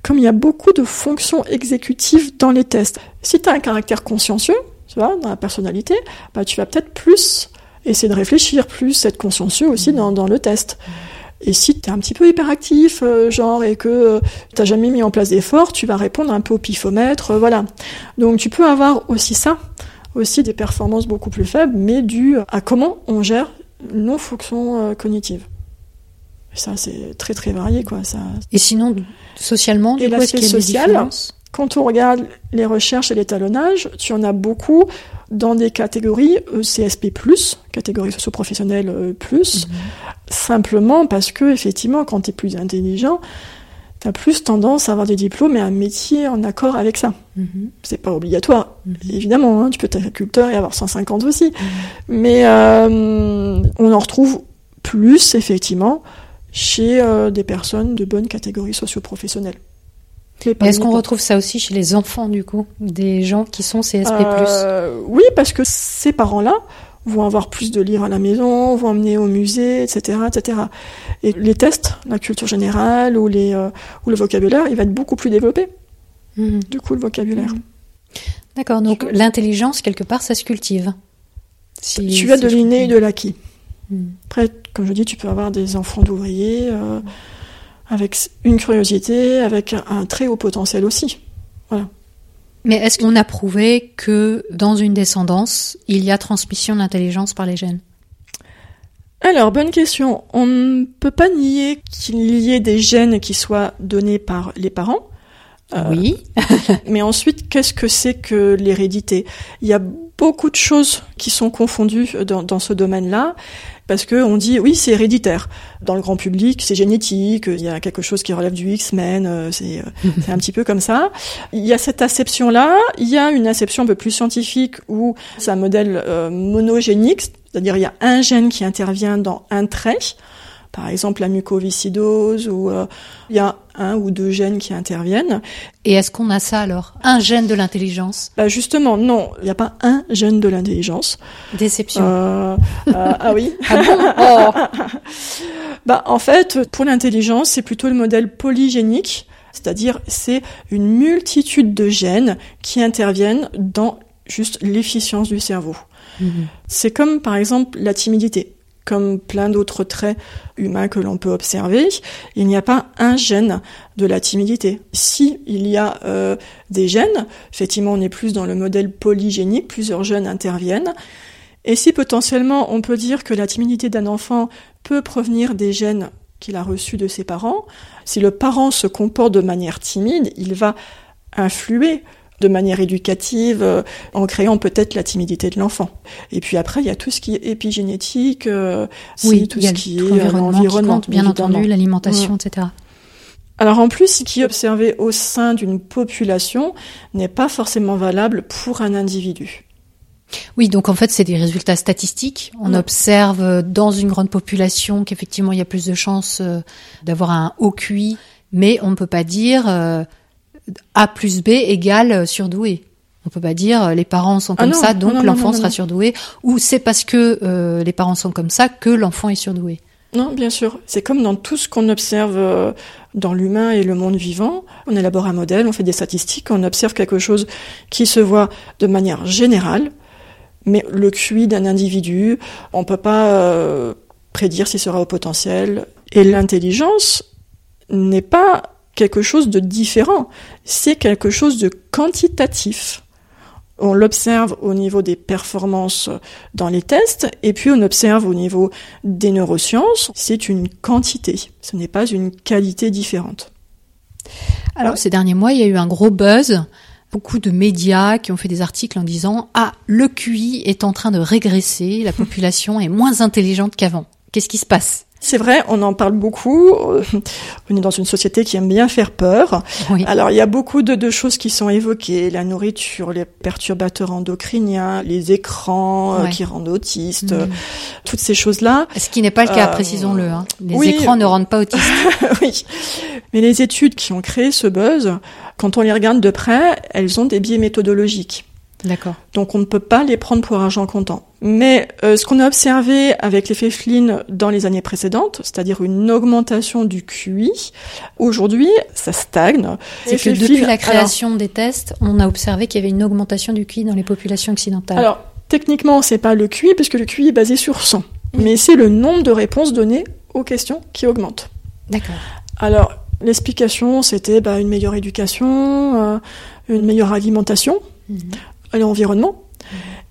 comme il y a beaucoup de fonctions exécutives dans les tests, si tu as un caractère consciencieux, tu vois, dans la personnalité, bah, tu vas peut-être plus essayer de réfléchir, plus être consciencieux aussi dans, dans le test. Et si tu es un petit peu hyperactif, euh, genre, et que euh, t'as jamais mis en place d'efforts, tu vas répondre un peu au pifomètre, euh, voilà. Donc tu peux avoir aussi ça, aussi des performances beaucoup plus faibles, mais dû à comment on gère nos fonctions cognitives. Ça, c'est très très varié, quoi. Ça, Et sinon, socialement, du Et coup, est-ce qu'il y a des différences? Quand on regarde les recherches et l'étalonnage, tu en as beaucoup dans des catégories euh, CSP+, catégorie socio-professionnelle euh, plus, simplement parce que effectivement, quand tu es plus intelligent, tu as plus tendance à avoir des diplômes et un métier en accord avec ça. Mhm. C'est pas obligatoire, Mhm. évidemment, hein, tu peux être agriculteur et avoir 150 aussi, mais euh, on en retrouve plus effectivement chez euh, des personnes de bonne catégorie socio-professionnelle. Est-ce qu'on retrouve ça aussi chez les enfants, du coup Des gens qui sont CSP+. Euh, oui, parce que ces parents-là vont avoir plus de livres à la maison, vont emmener au musée, etc., etc. Et les tests, la culture générale ou les euh, ou le vocabulaire, il va être beaucoup plus développé. Mhm. Du coup, le vocabulaire. D'accord, donc l'intelligence, quelque part, ça se cultive. Si- tu as si de je l'inné et comprends. de l'acquis. Mhm. Après, comme je dis, tu peux avoir des enfants d'ouvriers euh, avec une curiosité, avec un, un très haut potentiel aussi. Mais est-ce qu'on a prouvé que dans une descendance, il y a transmission de l'intelligence par les gènes? Alors, bonne question. On ne peut pas nier qu'il y ait des gènes qui soient donnés par les parents. Euh, Oui. mais ensuite, qu'est-ce que c'est que l'hérédité? Il y a beaucoup de choses qui sont confondues dans, dans ce domaine-là. Parce que on dit oui c'est héréditaire. Dans le grand public c'est génétique il y a quelque chose qui relève du X-Men euh, c'est euh, c'est un petit peu comme ça. Il y a cette acception là il y a une acception un peu plus scientifique où c'est un modèle euh, monogénique c'est-à-dire il y a un gène qui intervient dans un trait par exemple la mucoviscidose ou euh, il y a un ou deux gènes qui interviennent Et est-ce qu'on a ça alors? Un gène de l'intelligence? Bah justement non il n'y a pas un gène de l'intelligence Déception. Euh, euh, ah oui Ah bon? Oh. Bah, en fait, pour l'intelligence, c'est plutôt le modèle polygénique, c'est-à-dire c'est une multitude de gènes qui interviennent dans juste l'efficience du cerveau. Mhm. C'est comme par exemple la timidité, comme plein d'autres traits humains que l'on peut observer, il n'y a pas un gène de la timidité. Si il y a euh, des gènes, effectivement on est plus dans le modèle polygénique, plusieurs gènes interviennent, et si potentiellement on peut dire que la timidité d'un enfant peut provenir des gènes qu'il a reçus de ses parents, si le parent se comporte de manière timide, il va influer de manière éducative euh, en créant peut-être la timidité de l'enfant. Et puis après, il y a tout ce qui est épigénétique, euh, Oui, tout y ce qui est euh, l'environnement qui l'environnement, compte, bien évidemment. entendu, l'alimentation, etc. Alors en plus, ce qui est observé au sein d'une population n'est pas forcément valable pour un individu. Oui, donc en fait, c'est des résultats statistiques. On observe dans une grande population qu'effectivement, il y a plus de chances d'avoir un haut QI, mais on ne peut pas dire A plus B égale euh, surdoué. On peut pas dire euh, les parents sont Ah comme non, ça, donc l'enfant sera surdoué, ou c'est parce que euh, les parents sont comme ça que l'enfant est surdoué. Non, bien sûr. C'est comme dans tout ce qu'on observe dans l'humain et le monde vivant. On élabore un modèle, on fait des statistiques, on observe quelque chose qui se voit de manière générale, mais le QI d'un individu, on peut pas euh, prédire s'il sera au potentiel. Et l'intelligence n'est pas quelque chose de différent, c'est quelque chose de quantitatif. On l'observe au niveau des performances dans les tests, et puis on observe au niveau des neurosciences, c'est une quantité, ce n'est pas une qualité différente. Alors, ces derniers mois, il y a eu un gros buzz. Beaucoup de médias qui ont fait des articles en disant Ah, le QI est en train de régresser, la population est moins intelligente qu'avant. Qu'est-ce qui se passe? C'est vrai, on en parle beaucoup. euh, On est dans une société qui aime bien faire peur. Oui. Alors, il y a beaucoup de, de choses qui sont évoquées. La nourriture, les perturbateurs endocriniens, les écrans euh, Ouais. qui rendent autistes, Mhm. euh, toutes ces choses-là. Ce qui n'est pas le cas, Euh, précisons-le. hein. Les oui. écrans ne rendent pas autiste. oui. Mais les études qui ont créé ce buzz, quand on les regarde de près, elles ont des biais méthodologiques. D'accord. Donc on ne peut pas les prendre pour argent comptant. Mais euh, ce qu'on a observé avec l'effet Flynn dans les années précédentes, c'est-à-dire une augmentation du QI, aujourd'hui ça stagne. C'est que depuis Flynn- la création des tests, on a observé qu'il y avait une augmentation du QI dans les populations occidentales. Alors, techniquement c'est pas le QI puisque le QI est basé sur 100, mais c'est le nombre de réponses données aux questions qui augmente. D'accord. Alors, l'explication, c'était bah, une meilleure éducation, euh, une meilleure alimentation, Mhm. et l'environnement.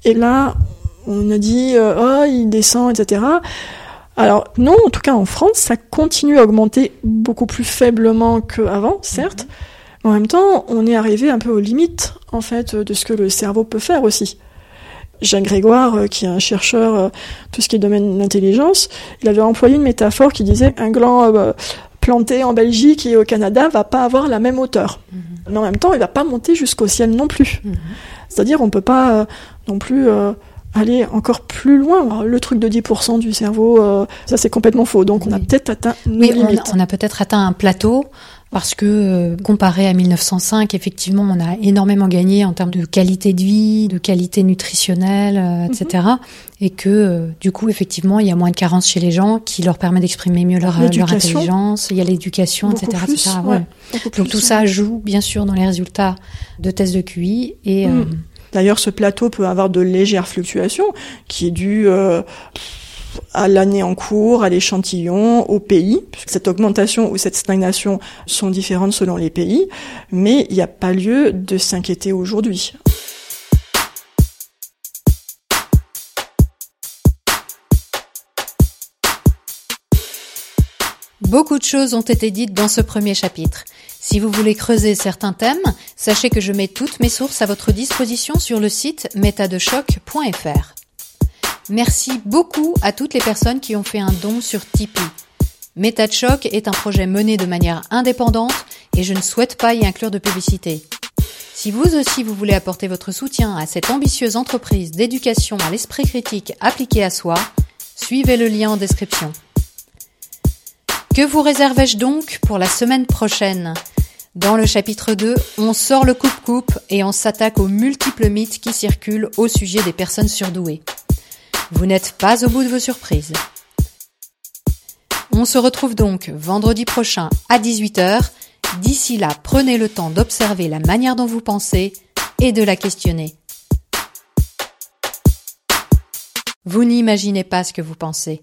Et là, on a dit, euh, oh, il descend, etc. Alors, non, en tout cas, en France, ça continue à augmenter beaucoup plus faiblement qu'avant, certes. Mais en même temps, on est arrivé un peu aux limites, en fait, de ce que le cerveau peut faire aussi. Jacques Grégoire, euh, qui est un chercheur, euh, tout ce qui est domaine de l'intelligence, il avait employé une métaphore qui disait un gland euh, planté en Belgique et au Canada va pas avoir la même hauteur. Mais en même temps, il va pas monter jusqu'au ciel non plus. Mhm. C'est-à-dire, on peut pas euh, non plus euh, aller encore plus loin. Alors, le truc de 10% du cerveau, euh, ça c'est complètement faux. Donc, on a Oui. peut-être atteint nos Oui, limites. on a peut-être atteint un plateau parce que euh, comparé à 1905, effectivement, on a énormément gagné en termes de qualité de vie, de qualité nutritionnelle, euh, etc. Et que euh, du coup, effectivement, il y a moins de carences chez les gens qui leur permet d'exprimer mieux leur, leur intelligence. Il y a l'éducation, etc. plus, etc. ouais. Donc plus, tout ouais. ça joue bien sûr dans les résultats de tests de QI et Mm. euh, D'ailleurs, ce plateau peut avoir de légères fluctuations, qui est dû euh, à l'année en cours, à l'échantillon, au pays. Cette augmentation ou cette stagnation sont différentes selon les pays, mais il n'y a pas lieu de s'inquiéter aujourd'hui. Beaucoup de choses ont été dites dans ce premier chapitre. Si vous voulez creuser certains thèmes, sachez que je mets toutes mes sources à votre disposition sur le site métadechoc.fr. Merci beaucoup à toutes les personnes qui ont fait un don sur Tipeee. Méta est un projet mené de manière indépendante et je ne souhaite pas y inclure de publicité. Si vous aussi vous voulez apporter votre soutien à cette ambitieuse entreprise d'éducation à l'esprit critique appliqué à soi, suivez le lien en description. Que vous réservais-je donc pour la semaine prochaine? Dans le chapitre 2, on sort le coupe-coupe et on s'attaque aux multiples mythes qui circulent au sujet des personnes surdouées. Vous n'êtes pas au bout de vos surprises. On se retrouve donc vendredi prochain à 18h. D'ici là, prenez le temps d'observer la manière dont vous pensez et de la questionner. Vous n'imaginez pas ce que vous pensez.